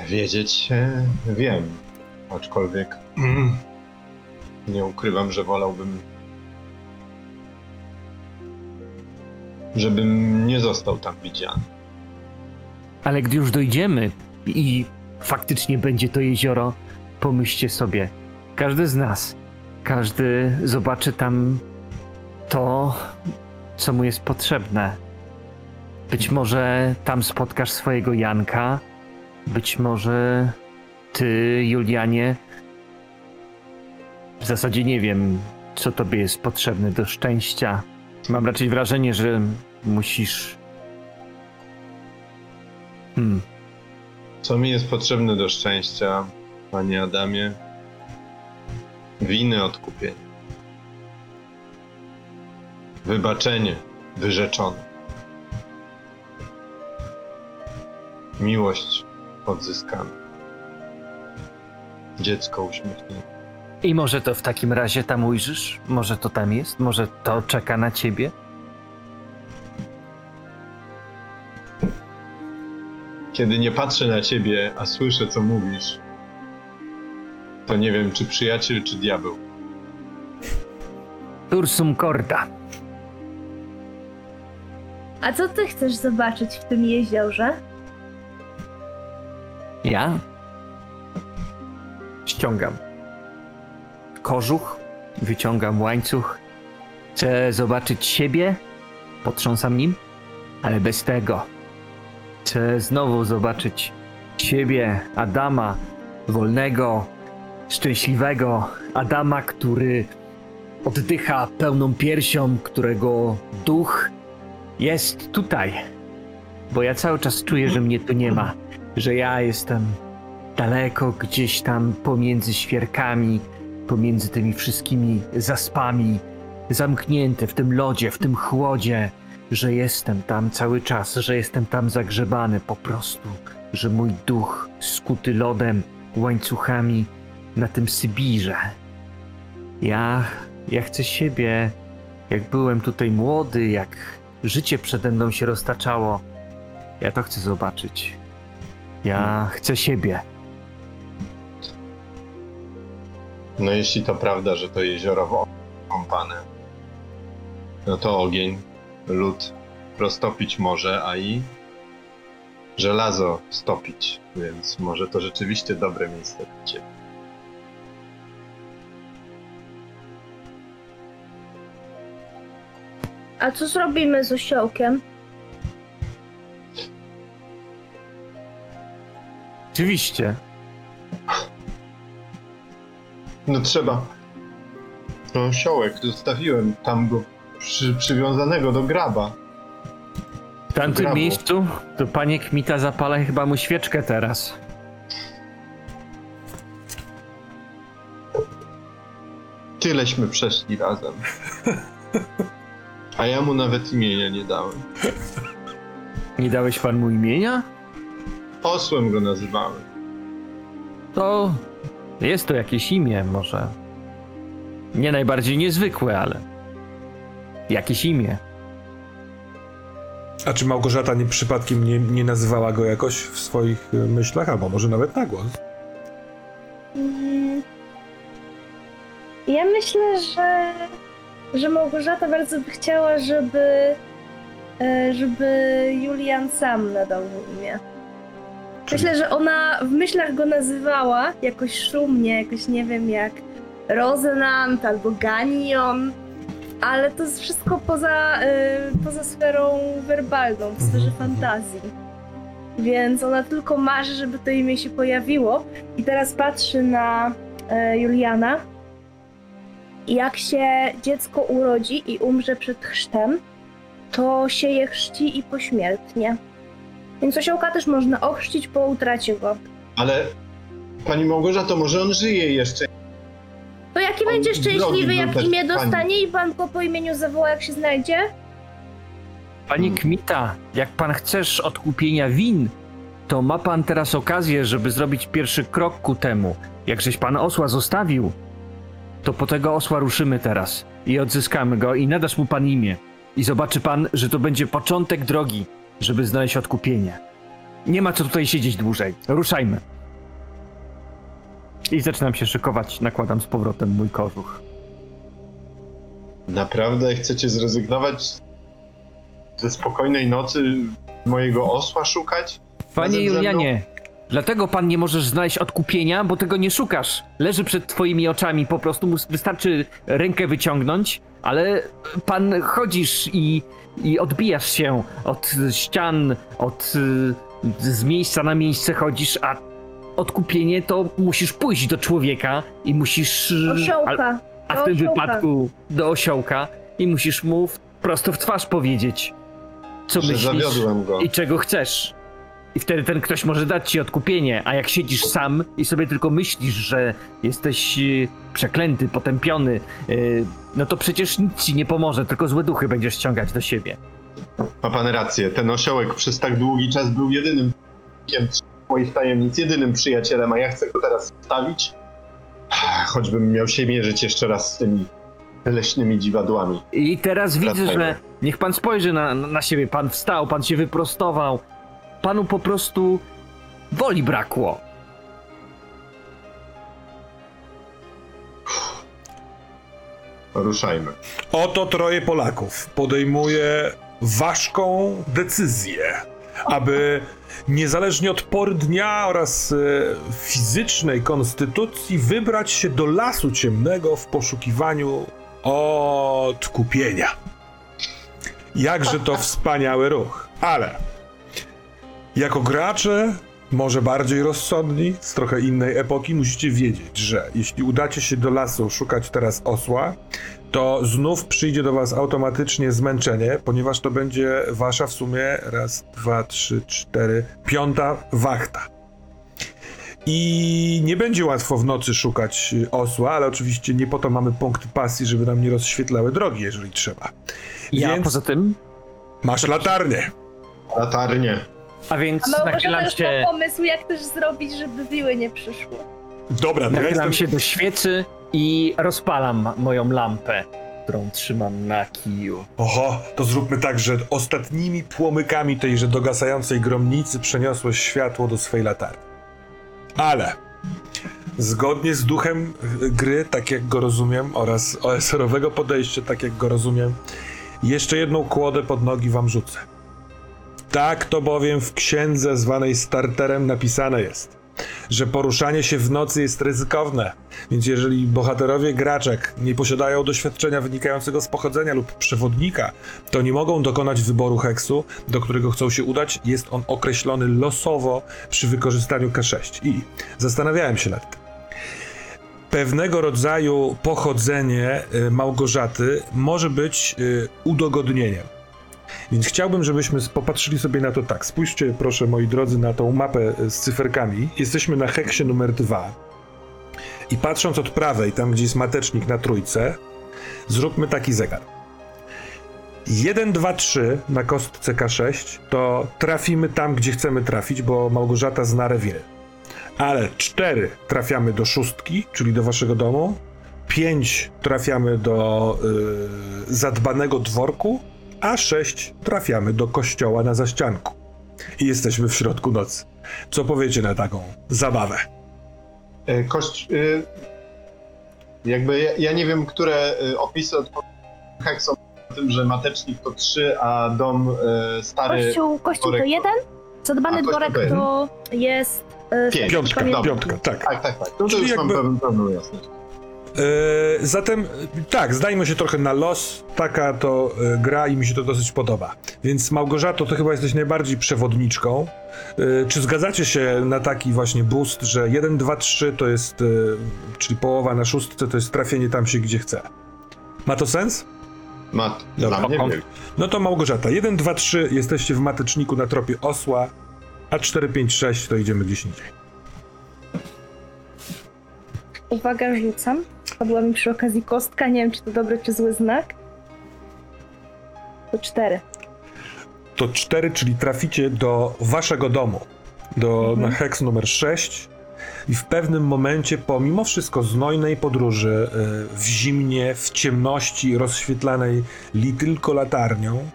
Speaker 4: Wiedzieć e, wiem, aczkolwiek nie ukrywam, że wolałbym, żebym nie został tam widziany.
Speaker 3: Ale gdy już dojdziemy i faktycznie będzie to jezioro, pomyślcie sobie, każdy z nas, każdy zobaczy tam to, co mu jest potrzebne. Być może tam spotkasz swojego Janka, być może ty, Julianie. W zasadzie nie wiem, co tobie jest potrzebne do szczęścia. Mam raczej wrażenie, że musisz. Hmm.
Speaker 4: Co mi jest potrzebne do szczęścia, panie Adamie? Winy odkupienie. Wybaczenie wyrzeczone. Miłość odzyskana. Dziecko uśmiechnięte.
Speaker 3: I może to w takim razie tam ujrzysz? Może to tam jest? Może to czeka na ciebie?
Speaker 4: Kiedy nie patrzę na ciebie, a słyszę, co mówisz, to nie wiem, czy przyjaciel, czy diabeł.
Speaker 3: Ursum Corda.
Speaker 2: A co ty chcesz zobaczyć w tym jeziorze?
Speaker 3: Ja? Ściągam. Kożuch, wyciągam łańcuch. Chcę zobaczyć siebie, potrząsam nim, ale bez tego. Chcę znowu zobaczyć siebie, Adama, wolnego, szczęśliwego, Adama, który oddycha pełną piersią, którego duch jest tutaj. Bo ja cały czas czuję, że mnie tu nie ma, że ja jestem daleko gdzieś tam pomiędzy świerkami, pomiędzy tymi wszystkimi zaspami, zamknięty w tym lodzie, w tym chłodzie, że jestem tam cały czas, że jestem tam zagrzebany po prostu, że mój duch skuty lodem, łańcuchami na tym Sybirze. Ja, ja chcę siebie, jak byłem tutaj młody, jak życie przede mną się roztaczało. Ja to chcę zobaczyć. Ja chcę siebie.
Speaker 4: No jeśli to prawda, że to jezioro w kąpane, no to ogień, lód roztopić może, a i żelazo stopić, więc może to rzeczywiście dobre miejsce dla ciebie.
Speaker 2: A co zrobimy z osiołkiem?
Speaker 3: Oczywiście.
Speaker 4: No trzeba. No osiołek, zostawiłem tam go przy, przywiązanego do graba.
Speaker 3: W tamtym miejscu to panie Kmita zapala chyba mu świeczkę teraz.
Speaker 4: Tyleśmy przeszli razem. A ja mu nawet imienia nie dałem.
Speaker 3: Nie dałeś pan mu imienia?
Speaker 4: Osłem go nazywałem.
Speaker 3: To jest to jakieś imię, może. Nie najbardziej niezwykłe, ale. Jakieś imię.
Speaker 1: A czy Małgorzata nie przypadkiem nie, nie nazywała go jakoś w swoich y, myślach, albo może nawet na głos?
Speaker 2: Mm. Ja myślę, że, że Małgorzata bardzo by chciała, żeby, e, żeby Julian sam nadał mu imię. Myślę, że ona w myślach go nazywała jakoś szumnie, jakoś nie wiem jak Rozenant albo Ganion, ale to jest wszystko poza, e, poza sferą werbalną, w sferze
Speaker 1: Mhm, mhm.
Speaker 2: fantazji. Więc ona tylko marzy, żeby to imię się pojawiło i teraz patrzy na e, Juliana. Jak się dziecko urodzi i umrze przed chrztem, to się je chrzci i pośmiertnie. Więc osiołka też można ochrzcić po utracie go.
Speaker 4: Ale pani Małgorzato, może on żyje jeszcze.
Speaker 2: To jaki
Speaker 4: On
Speaker 2: będzie szczęśliwy, jak imię
Speaker 4: pani.
Speaker 2: dostanie i pan go po imieniu zawoła, jak się znajdzie?
Speaker 3: Panie Kmita, jak pan chcesz odkupienia win, to ma pan teraz okazję, żeby zrobić pierwszy krok ku temu. Jak żeś pan osła zostawił, to po tego osła ruszymy teraz. i odzyskamy go i nadasz mu pan imię. I zobaczy pan, że to będzie początek drogi, żeby znaleźć odkupienie. Nie ma co tutaj siedzieć dłużej. Ruszajmy. I zaczynam się szykować, nakładam z powrotem mój kożuch.
Speaker 4: Naprawdę chcecie zrezygnować ze spokojnej nocy mojego osła szukać?
Speaker 3: Panie
Speaker 4: Razem ze mną?
Speaker 3: Julianie, dlatego pan nie możesz znaleźć odkupienia, bo tego nie szukasz. Leży przed twoimi oczami, po prostu mus- wystarczy rękę wyciągnąć, ale pan chodzisz i, i odbijasz się od ścian, od y, z miejsca na miejsce chodzisz, a odkupienie to musisz pójść do człowieka i musisz...
Speaker 2: Osiołka.
Speaker 3: A, a w tym
Speaker 2: osiołka.
Speaker 3: wypadku do osiołka i musisz mu w- prosto w twarz powiedzieć, co
Speaker 4: Że
Speaker 3: myślisz i czego chcesz. I wtedy ten ktoś może dać ci odkupienie, a jak siedzisz sam i sobie tylko myślisz, że jesteś y, przeklęty, potępiony, y, no to przecież nic ci nie pomoże, tylko złe duchy będziesz ściągać do siebie.
Speaker 4: Ma pan rację, ten osiołek przez tak długi czas był jedynym człowiekiem moich tajemnic, jedynym przyjacielem, a ja chcę go teraz stawić. Choćbym miał się mierzyć jeszcze raz z tymi leśnymi dziwadłami.
Speaker 3: I teraz widzę,
Speaker 4: Wracajmy.
Speaker 3: że niech pan spojrzy na, na siebie, pan wstał, pan się wyprostował. Panu po prostu woli brakło.
Speaker 4: Ruszajmy.
Speaker 1: Oto troje Polaków podejmuje ważką decyzję, aby niezależnie od pory dnia oraz e, fizycznej konstytucji wybrać się do lasu ciemnego w poszukiwaniu odkupienia. Jakże to wspaniały ruch, ale jako gracze, może bardziej rozsądni, z trochę innej epoki, musicie wiedzieć, że jeśli udacie się do lasu szukać teraz osła, to znów przyjdzie do was automatycznie zmęczenie, ponieważ to będzie wasza w sumie raz, dwa, trzy, cztery, piąta wachta. I nie będzie łatwo w nocy szukać y, osła, ale oczywiście nie po to mamy punkty pasji, żeby nam nie rozświetlały drogi, jeżeli trzeba.
Speaker 3: Ja
Speaker 1: Więc
Speaker 3: poza tym,
Speaker 1: masz latarnię.
Speaker 4: Latarnie.
Speaker 3: a więc
Speaker 2: A
Speaker 3: nachylam się,
Speaker 2: ma pomysł, jak też zrobić, żeby wiły nie przyszły.
Speaker 1: Dobra, no ja jestem...
Speaker 3: się do świecy i rozpalam moją lampę, którą trzymam na kiju.
Speaker 1: Oho, to zróbmy tak, że ostatnimi płomykami tejże dogasającej gromnicy przeniosłeś światło do swej latarni. Ale zgodnie z duchem y, gry, tak jak go rozumiem, oraz OSR-owego podejścia, tak jak go rozumiem, jeszcze jedną kłodę pod nogi wam rzucę. Tak to bowiem w księdze zwanej starterem napisane jest, że poruszanie się w nocy jest ryzykowne, więc jeżeli bohaterowie graczek nie posiadają doświadczenia wynikającego z pochodzenia lub przewodnika, to nie mogą dokonać wyboru heksu, do którego chcą się udać. Jest on określony losowo przy wykorzystaniu K6. I zastanawiałem się nad tym. Pewnego rodzaju pochodzenie y, Małgorzaty może być y, udogodnieniem. Więc chciałbym, żebyśmy popatrzyli sobie na to tak. Spójrzcie, proszę, moi drodzy, na tą mapę y, z cyferkami. Jesteśmy na heksie numer 2. I patrząc od prawej, tam gdzie jest matecznik na trójce, zróbmy taki zegar. 1, 2, 3 na kostce K6 to trafimy tam, gdzie chcemy trafić, bo Małgorzata zna rewiry. Ale 4 trafiamy do szóstki, czyli do waszego domu. 5 trafiamy do y, zadbanego dworku, a 6 trafiamy do kościoła na zaścianku. I jesteśmy w środku nocy. Co powiecie na taką zabawę?
Speaker 4: E, Kość... y, Jakby ja, ja nie wiem, które y, opisy od Hexom o tym, że matecznik to 3, a dom y, stary
Speaker 2: Kościół, kościół to jeden, zadbany dworek
Speaker 4: to
Speaker 2: jest... e,
Speaker 4: Pięć.
Speaker 1: Piątka, piątka, tak.
Speaker 4: Tak, tak, tak. No to
Speaker 1: Czyli
Speaker 4: już
Speaker 1: jakby-
Speaker 4: mam pełną jasność.
Speaker 1: E, zatem tak, zdajmy się trochę na los. Taka to e, gra i mi się to dosyć podoba. Więc Małgorzato, to chyba jesteś najbardziej przewodniczką. E, czy zgadzacie się na taki właśnie boost, że 1, 2, 3 to jest, czyli połowa na szóstce, to jest trafienie tam się gdzie chce? Ma to sens?
Speaker 4: Mat,
Speaker 1: Dobra.
Speaker 4: dla mnie.
Speaker 1: No to Małgorzata, 1, 2, 3 jesteście w mateczniku na tropie osła, a 4, 5, 6 to idziemy gdzieś indziej.
Speaker 2: Uwaga, rzucam. Padła mi przy okazji kostka, nie wiem czy to dobry czy zły znak. To cztery.
Speaker 1: to 4, czyli traficie do waszego domu, do, na heks numer 6 i w pewnym momencie, pomimo wszystko znojnej podróży, y, w zimnie, w ciemności rozświetlanej li tylko latarnią,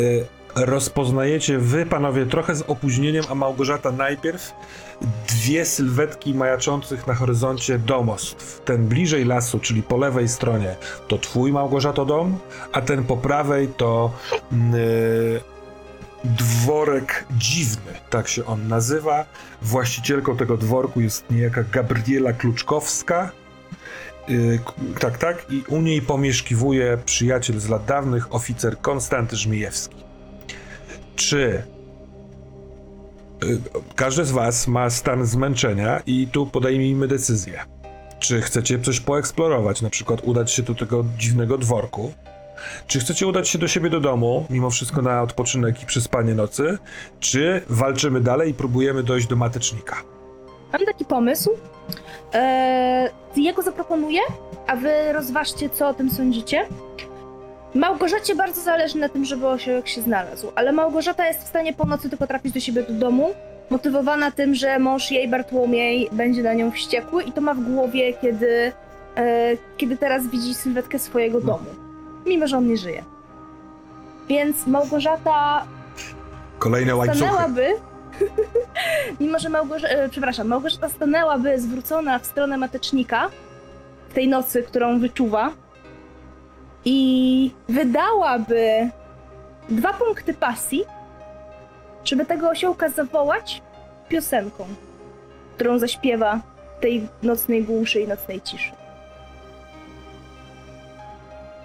Speaker 1: y, rozpoznajecie wy, panowie, trochę z opóźnieniem, a Małgorzata najpierw, dwie sylwetki majaczących na horyzoncie domostw. Ten bliżej lasu, czyli po lewej stronie, to twój Małgorzato dom, a ten po prawej to yy, dworek dziwny, tak się on nazywa. Właścicielką tego dworku jest niejaka Gabriela Kluczkowska. K- tak, tak, i u niej pomieszkiwuje przyjaciel z lat dawnych, oficer Konstanty Żmijewski. Czy y, każdy z was ma stan zmęczenia i tu podejmijmy decyzję. Czy chcecie coś poeksplorować, na przykład udać się do tego dziwnego dworku? Czy chcecie udać się do siebie do domu, mimo wszystko na odpoczynek i przespanie nocy? Czy walczymy dalej i próbujemy dojść do matecznika?
Speaker 2: Mam taki pomysł. Eee, jego zaproponuję, a wy rozważcie, co o tym sądzicie. Małgorzacie bardzo zależy na tym, żeby osiołek się znalazł, ale Małgorzata jest w stanie po nocy tylko trafić do siebie do domu, motywowana tym, że mąż jej, Bartłomiej, będzie na nią wściekły i to ma w głowie, kiedy, e, kiedy teraz widzi sylwetkę swojego domu, mimo że on nie żyje. Więc Małgorzata
Speaker 1: Kolejne łańcuchy.
Speaker 2: stanęłaby, mimo że Małgorzata, e, przepraszam, Małgorzata stanęłaby zwrócona w stronę matecznika w tej nocy, którą wyczuwa i wydałaby dwa punkty pasji, żeby tego osiołka zawołać piosenką, którą zaśpiewa w tej nocnej głuszy i nocnej ciszy.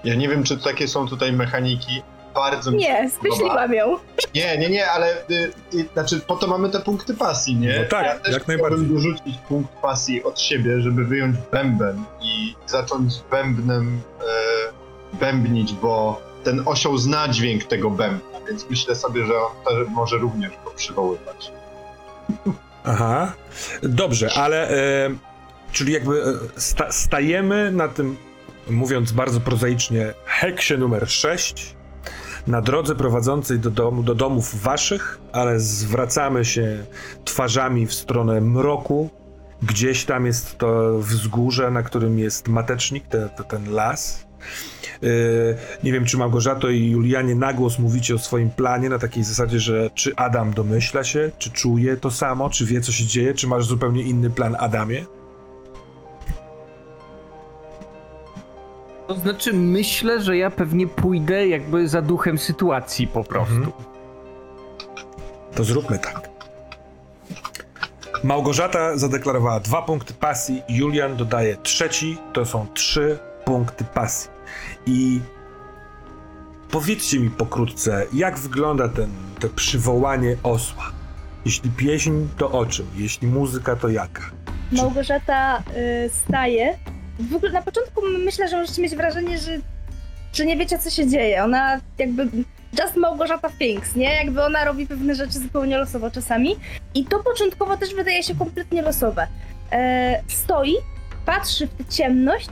Speaker 4: Ja nie wiem, czy takie są tutaj mechaniki. Bardzo mi
Speaker 2: Nie, spyśliłam ją.
Speaker 4: Nie, nie, nie, ale y, y, znaczy po to mamy te punkty pasji, nie?
Speaker 1: No tak,
Speaker 4: ja też
Speaker 1: jak
Speaker 4: chciałbym
Speaker 1: najbardziej.
Speaker 4: dorzucić punkt pasji od siebie, żeby wyjąć bęben i zacząć bębnem e, bębnić, bo ten osioł zna dźwięk tego bębna, więc myślę sobie, że on może również go przywoływać.
Speaker 1: Aha. Dobrze, ale e, czyli jakby e, sta, stajemy na tym, mówiąc bardzo prozaicznie, heksie numer 6 na drodze prowadzącej do, do domów waszych, ale zwracamy się twarzami w stronę mroku. Gdzieś tam jest to wzgórze, na którym jest matecznik, te, te, ten las. Yy, nie wiem, czy Małgorzato i Julianie na głos mówicie o swoim planie na takiej zasadzie, że czy Adam domyśla się, czy czuje to samo, czy wie, co się dzieje, czy masz zupełnie inny plan, Adamie?
Speaker 3: To znaczy, myślę, że ja pewnie pójdę jakby za duchem sytuacji po prostu.
Speaker 1: Mhm. To zróbmy tak. Małgorzata zadeklarowała dwa punkty pasji, Julian dodaje trzeci, to są trzy punkty pasji. I powiedzcie mi pokrótce, jak wygląda ten, to przywołanie osła? Jeśli pieśń, to o czym? Jeśli muzyka, to jaka?
Speaker 2: Małgorzata y, staje. W ogóle na początku myślę, że możecie mieć wrażenie, że, że nie wiecie, co się dzieje. Ona jakby. Just Małgorzata Thinks, nie? Jakby ona robi pewne rzeczy zupełnie losowo czasami. I to początkowo też wydaje się kompletnie losowe. E, stoi, patrzy w tę ciemność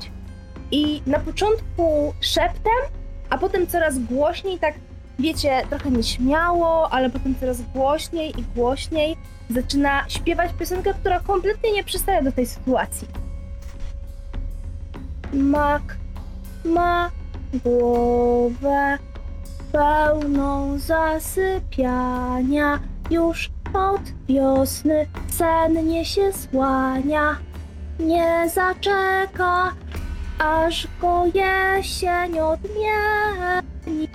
Speaker 2: i na początku szeptem, a potem coraz głośniej, tak wiecie, trochę nieśmiało, ale potem coraz głośniej i głośniej zaczyna śpiewać piosenkę, która kompletnie nie przystaje do tej sytuacji. Mak ma głowę pełną zasypiania, już od wiosny sennie się słania. Nie zaczeka, aż go jesień odmieni.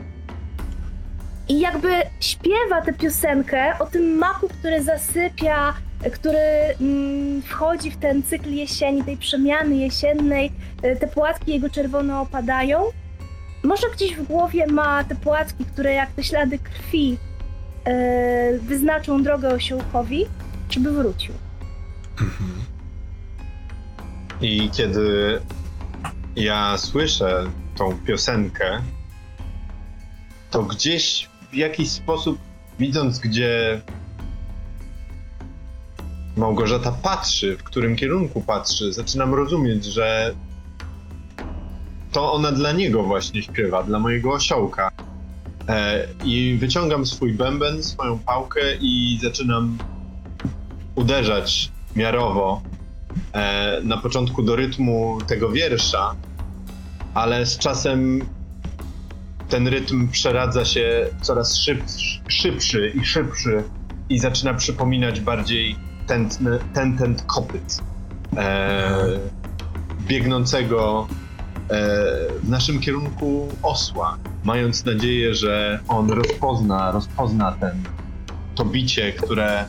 Speaker 2: I jakby śpiewa tę piosenkę o tym maku, który zasypia, który mm, wchodzi w ten cykl jesieni, tej przemiany jesiennej, e, te płatki jego czerwone opadają. Może gdzieś w głowie ma te płatki, które jak te ślady krwi e, wyznaczą drogę osiołkowi, żeby wrócił.
Speaker 4: I kiedy ja słyszę tą piosenkę, to gdzieś w jakiś sposób, widząc gdzie Małgorzata patrzy, w którym kierunku patrzy, zaczynam rozumieć, że to ona dla niego właśnie śpiewa, dla mojego osiołka. E, I wyciągam swój bęben, swoją pałkę i zaczynam uderzać miarowo na początku do rytmu tego wiersza, ale z czasem ten rytm przeradza się coraz szybszy, szybszy i szybszy i zaczyna przypominać bardziej tętny, ten, ten kopyt e, biegnącego e, w naszym kierunku osła, mając nadzieję, że on rozpozna, rozpozna ten, to bicie, które,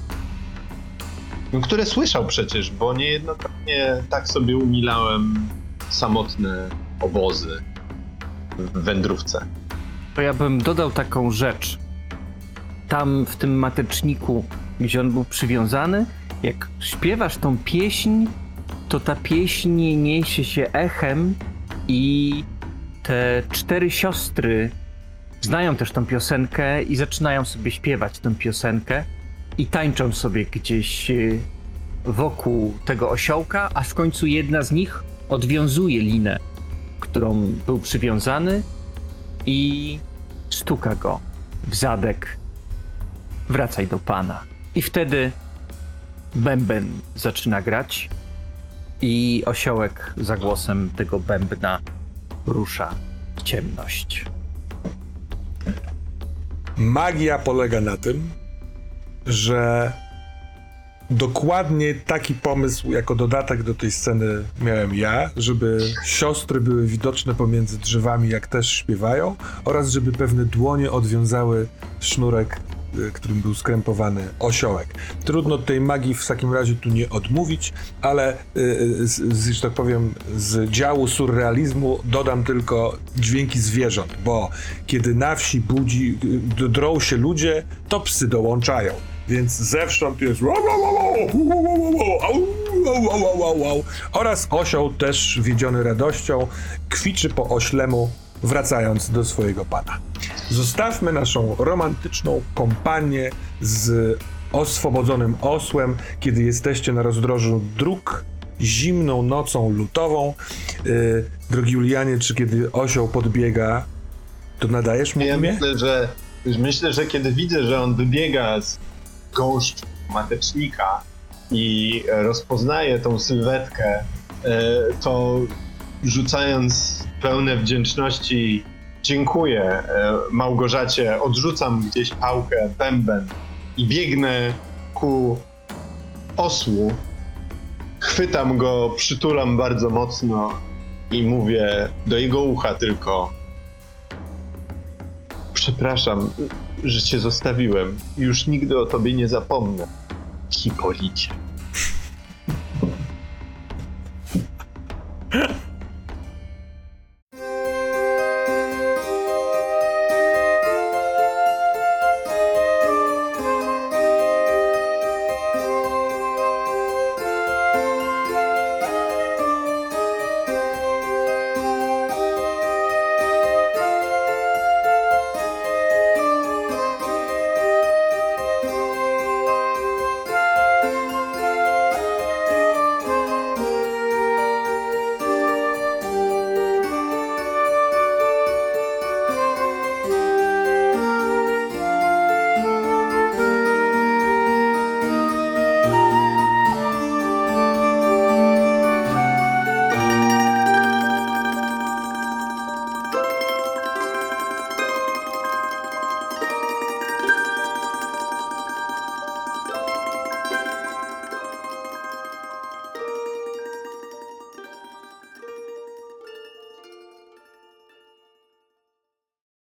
Speaker 4: które słyszał przecież, bo niejednokrotnie tak sobie umilałem samotne obozy w wędrówce.
Speaker 3: To ja bym dodał taką rzecz. Tam w tym mateczniku, gdzie on był przywiązany, jak śpiewasz tą pieśń, to ta pieśń niesie się echem i te cztery siostry znają też tą piosenkę i zaczynają sobie śpiewać tę piosenkę i tańczą sobie gdzieś y, wokół tego osiołka, a w końcu jedna z nich odwiązuje linę, którą był przywiązany i stuka go w zadek. Wracaj do pana. I wtedy bęben zaczyna grać i osiołek za głosem tego bębna rusza w ciemność.
Speaker 1: Magia polega na tym, że dokładnie taki pomysł jako dodatek do tej sceny miałem ja, żeby siostry były widoczne pomiędzy drzewami, jak też śpiewają, oraz żeby pewne dłonie odwiązały sznurek, y, którym był skrępowany osiołek. Trudno tej magii w takim razie tu nie odmówić, ale y, y, z, z, że tak powiem, z działu surrealizmu dodam tylko dźwięki zwierząt, bo kiedy na wsi budzi, drą się ludzie, to psy dołączają. Więc zewsząd jest oraz osioł też wiedziony radością kwiczy po oślemu wracając do swojego pana. Zostawmy naszą romantyczną kompanię z oswobodzonym osłem, kiedy jesteście na rozdrożu dróg zimną nocą lutową. Yy, drogi Julianie, czy kiedy osioł podbiega, to nadajesz mu
Speaker 4: Ja
Speaker 1: imię?
Speaker 4: myślę, że myślę, że kiedy widzę, że on wybiega z gąszczu matecznika i rozpoznaje tą sylwetkę, e, to rzucając pełne wdzięczności dziękuję e, Małgorzacie, odrzucam gdzieś pałkę, bęben i biegnę ku osłu. Chwytam go, przytulam bardzo mocno i mówię do jego ucha tylko Przepraszam, że cię zostawiłem. Już nigdy o tobie nie zapomnę. Hipolicie.